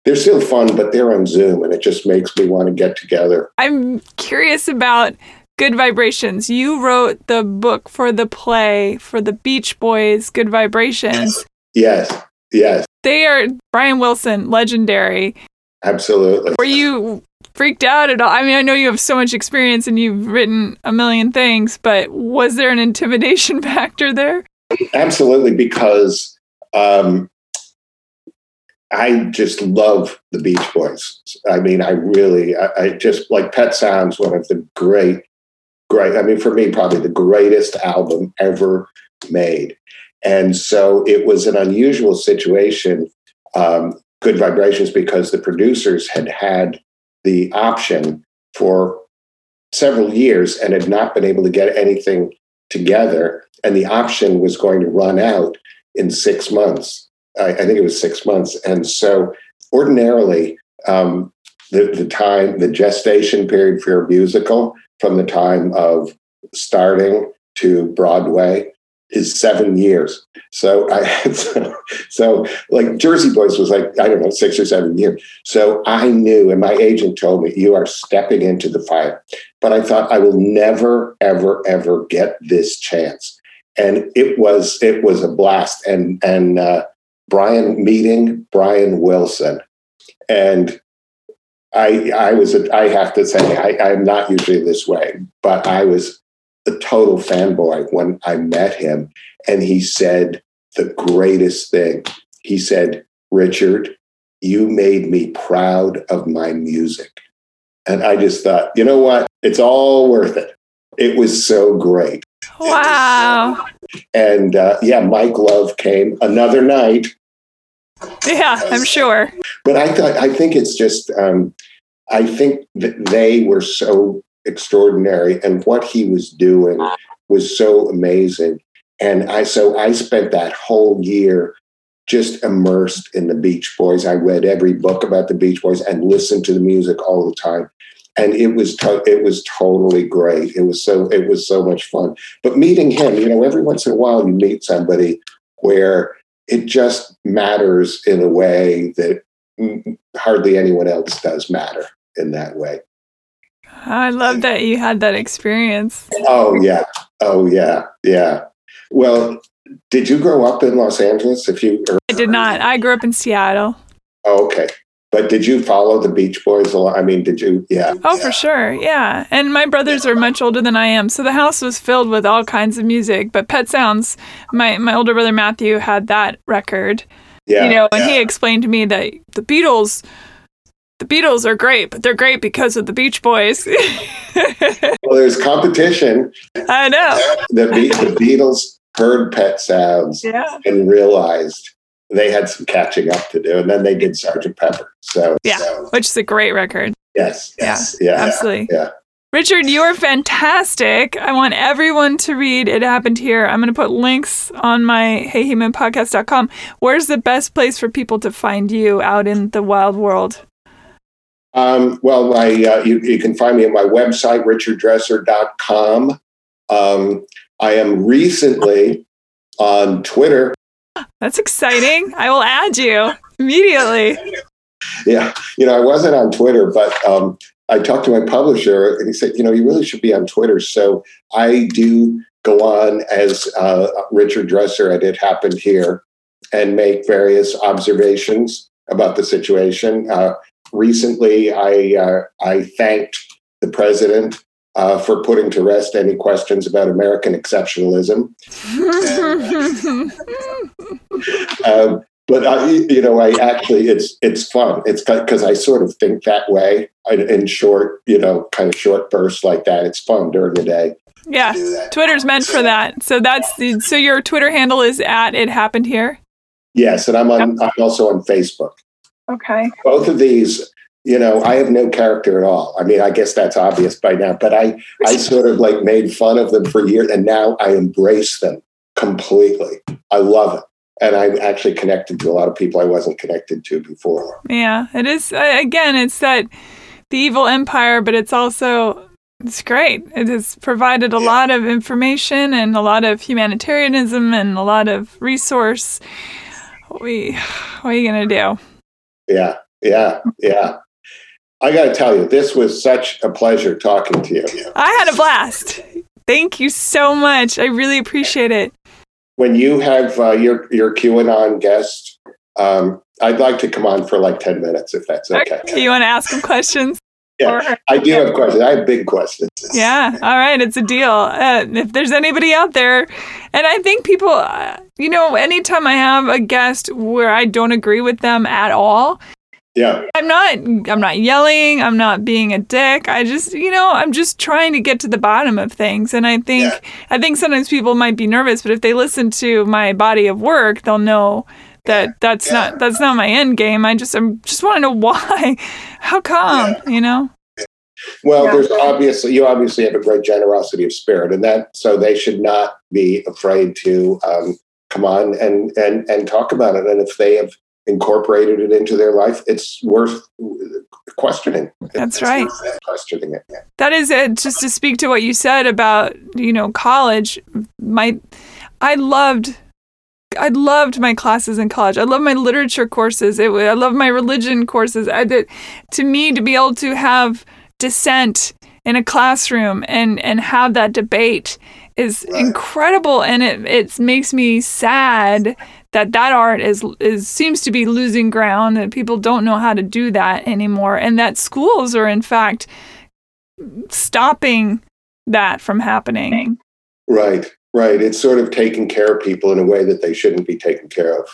B: they're still fun, but they're on Zoom, and it just makes me want to get together.
A: I'm curious about Good Vibrations. You wrote the book for the play for the Beach Boys, Good Vibrations.
B: Yes, yes.
A: They are Brian Wilson, legendary.
B: Absolutely.
A: Were you freaked out at all? I mean, I know you have so much experience and you've written a million things, but was there an intimidation factor there?
B: Absolutely, because um, I just love the Beach Boys. I mean, I really, I, I, just like Pet Sounds, one of the great great. I mean, for me, probably the greatest album ever made. And so it was an unusual situation, um, Good Vibrations, because the producers had had the option for several years and had not been able to get anything together. And the option was going to run out in six months. I, I think it was six months. And so ordinarily, um, the, the time, the gestation period for a musical from the time of starting to Broadway is seven years. So I so, so like Jersey Boys was like I don't know six or seven years. So I knew, and my agent told me you are stepping into the fire. But I thought I will never, ever, ever get this chance, and it was it was a blast. And and uh, Brian meeting Brian Wilson, and I I was a, I have to say I, I'm not usually this way, but I was a total fanboy when I met him, and he said the greatest thing. He said, "Richard, you made me proud of my music," and I just thought, you know what? It's all worth it. It was so great.
A: Wow.
B: And uh, yeah, Mike Love came another night
A: yeah, I'm sure.
B: But I thought I think it's just um, I think that they were so extraordinary, and what he was doing was so amazing. And I so I spent that whole year just immersed in the Beach Boys. I read every book about the Beach Boys and listened to the music all the time. And it was to- it was totally great. It was so it was so much fun. But meeting him, you know, every once in a while you meet somebody where it just matters in a way that hardly anyone else does matter in that way.
A: I love that you had that experience.
B: Oh yeah. Oh yeah. Yeah. Well, did you grow up in Los Angeles? If you,
A: I did not. I grew up in Seattle.
B: Oh, okay. But did you follow the Beach Boys a lot? I mean, did you? Yeah.
A: Oh,
B: yeah.
A: for sure. Yeah. And my brothers are much older than I am. So the house was filled with all kinds of music. But Pet Sounds, my, my older brother Matthew had that record. Yeah. You know, and yeah. he explained to me that the Beatles. The Beatles are great, but they're great because of the Beach Boys.
B: well, there's competition.
A: I know.
B: The, the Beatles heard Pet Sounds
A: yeah.
B: and realized they had some catching up to do, and then they did Sergeant Pepper. So
A: yeah,
B: so.
A: which is a great record.
B: Yes, yes, yeah, yeah
A: absolutely.
B: Yeah.
A: Richard, you are fantastic. I want everyone to read It Happened Here. I'm going to put links on my heyhumanpodcast.com. Where's the best place for people to find you out in the wild world?
B: Um, well, my, uh, you, you, can find me at my website, richarddresser.com. Um, I am recently on Twitter
A: that's exciting. I will add you immediately.
B: Yeah. You know, I wasn't on Twitter, but um, I talked to my publisher and he said, you know, you really should be on Twitter. So I do go on as uh, Richard Dresser at It Happened Here and make various observations about the situation. Uh, recently, I, uh, I thanked the president uh, for putting to rest any questions about American exceptionalism. um, but I, you know, I actually it's it's fun. It's because I sort of think that way in short, you know, kind of short bursts like that. It's fun during the day.
A: Yeah, Twitter's meant for that. So that's the, so your Twitter handle is at it happened here.
B: Yes, and I'm on. I'm also on Facebook.
A: Okay.
B: Both of these you know i have no character at all. I mean i guess that's obvious by now but i i sort of like made fun of them for years and now i embrace them completely. I love it. And i'm actually connected to a lot of people i wasn't connected to before.
A: Yeah it is uh, again it's that the evil empire but it's also it's great. It has provided a yeah. lot of information and a lot of humanitarianism and a lot of resource. We what are you gonna do?
B: Yeah yeah yeah I got to tell you, this was such a pleasure talking to you.
A: I had a blast. Thank you so much. I really appreciate it.
B: When you have uh, your your QAnon guest, um, I'd like to come on for like ten minutes if that's okay.
A: okay. You want to ask some questions?
B: Yeah, I do have questions. I have big questions.
A: Yeah, all right, it's a deal. Uh, if there's anybody out there, and I think people, uh, you know, anytime I have a guest where I don't agree with them at all,
B: yeah.
A: I'm not I'm not yelling, I'm not being a dick. I just, you know, I'm just trying to get to the bottom of things. And I think yeah. I think sometimes people might be nervous, but if they listen to my body of work, they'll know that that's yeah. not that's not my end game. I just I'm just want to know why. How come, yeah. you know?
B: Well, there's obviously you obviously have a great generosity of spirit, and that so they should not be afraid to um, come on and and and talk about it. And if they have incorporated it into their life, it's worth questioning.
A: That's
B: it's
A: right.
B: Questioning it.
A: That is it. Just to speak to what you said about, you know, college, my I loved I loved my classes in college. I loved my literature courses. It, I loved my religion courses. I did, to me, to be able to have dissent in a classroom and and have that debate is right. incredible, and it it makes me sad that that art is is seems to be losing ground. That people don't know how to do that anymore, and that schools are in fact stopping that from happening.
B: Right. Right. It's sort of taking care of people in a way that they shouldn't be taken care of.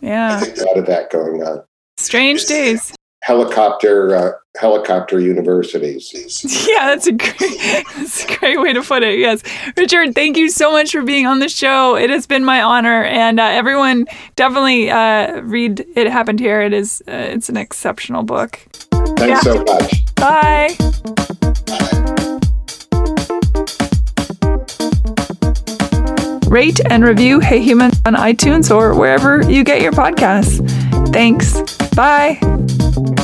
A: Yeah.
B: A lot of that going on.
A: Strange days.
B: Helicopter uh, helicopter universities.
A: Yeah, that's a great that's a great way to put it. Yes, Richard, thank you so much for being on the show. It has been my honor, and uh, everyone definitely uh, read "It Happened Here." It is uh, it's an exceptional book.
B: Thanks yeah. so much.
A: Bye. Rate and review Hey Human on iTunes or wherever you get your podcasts. Thanks. Bye. Thank you.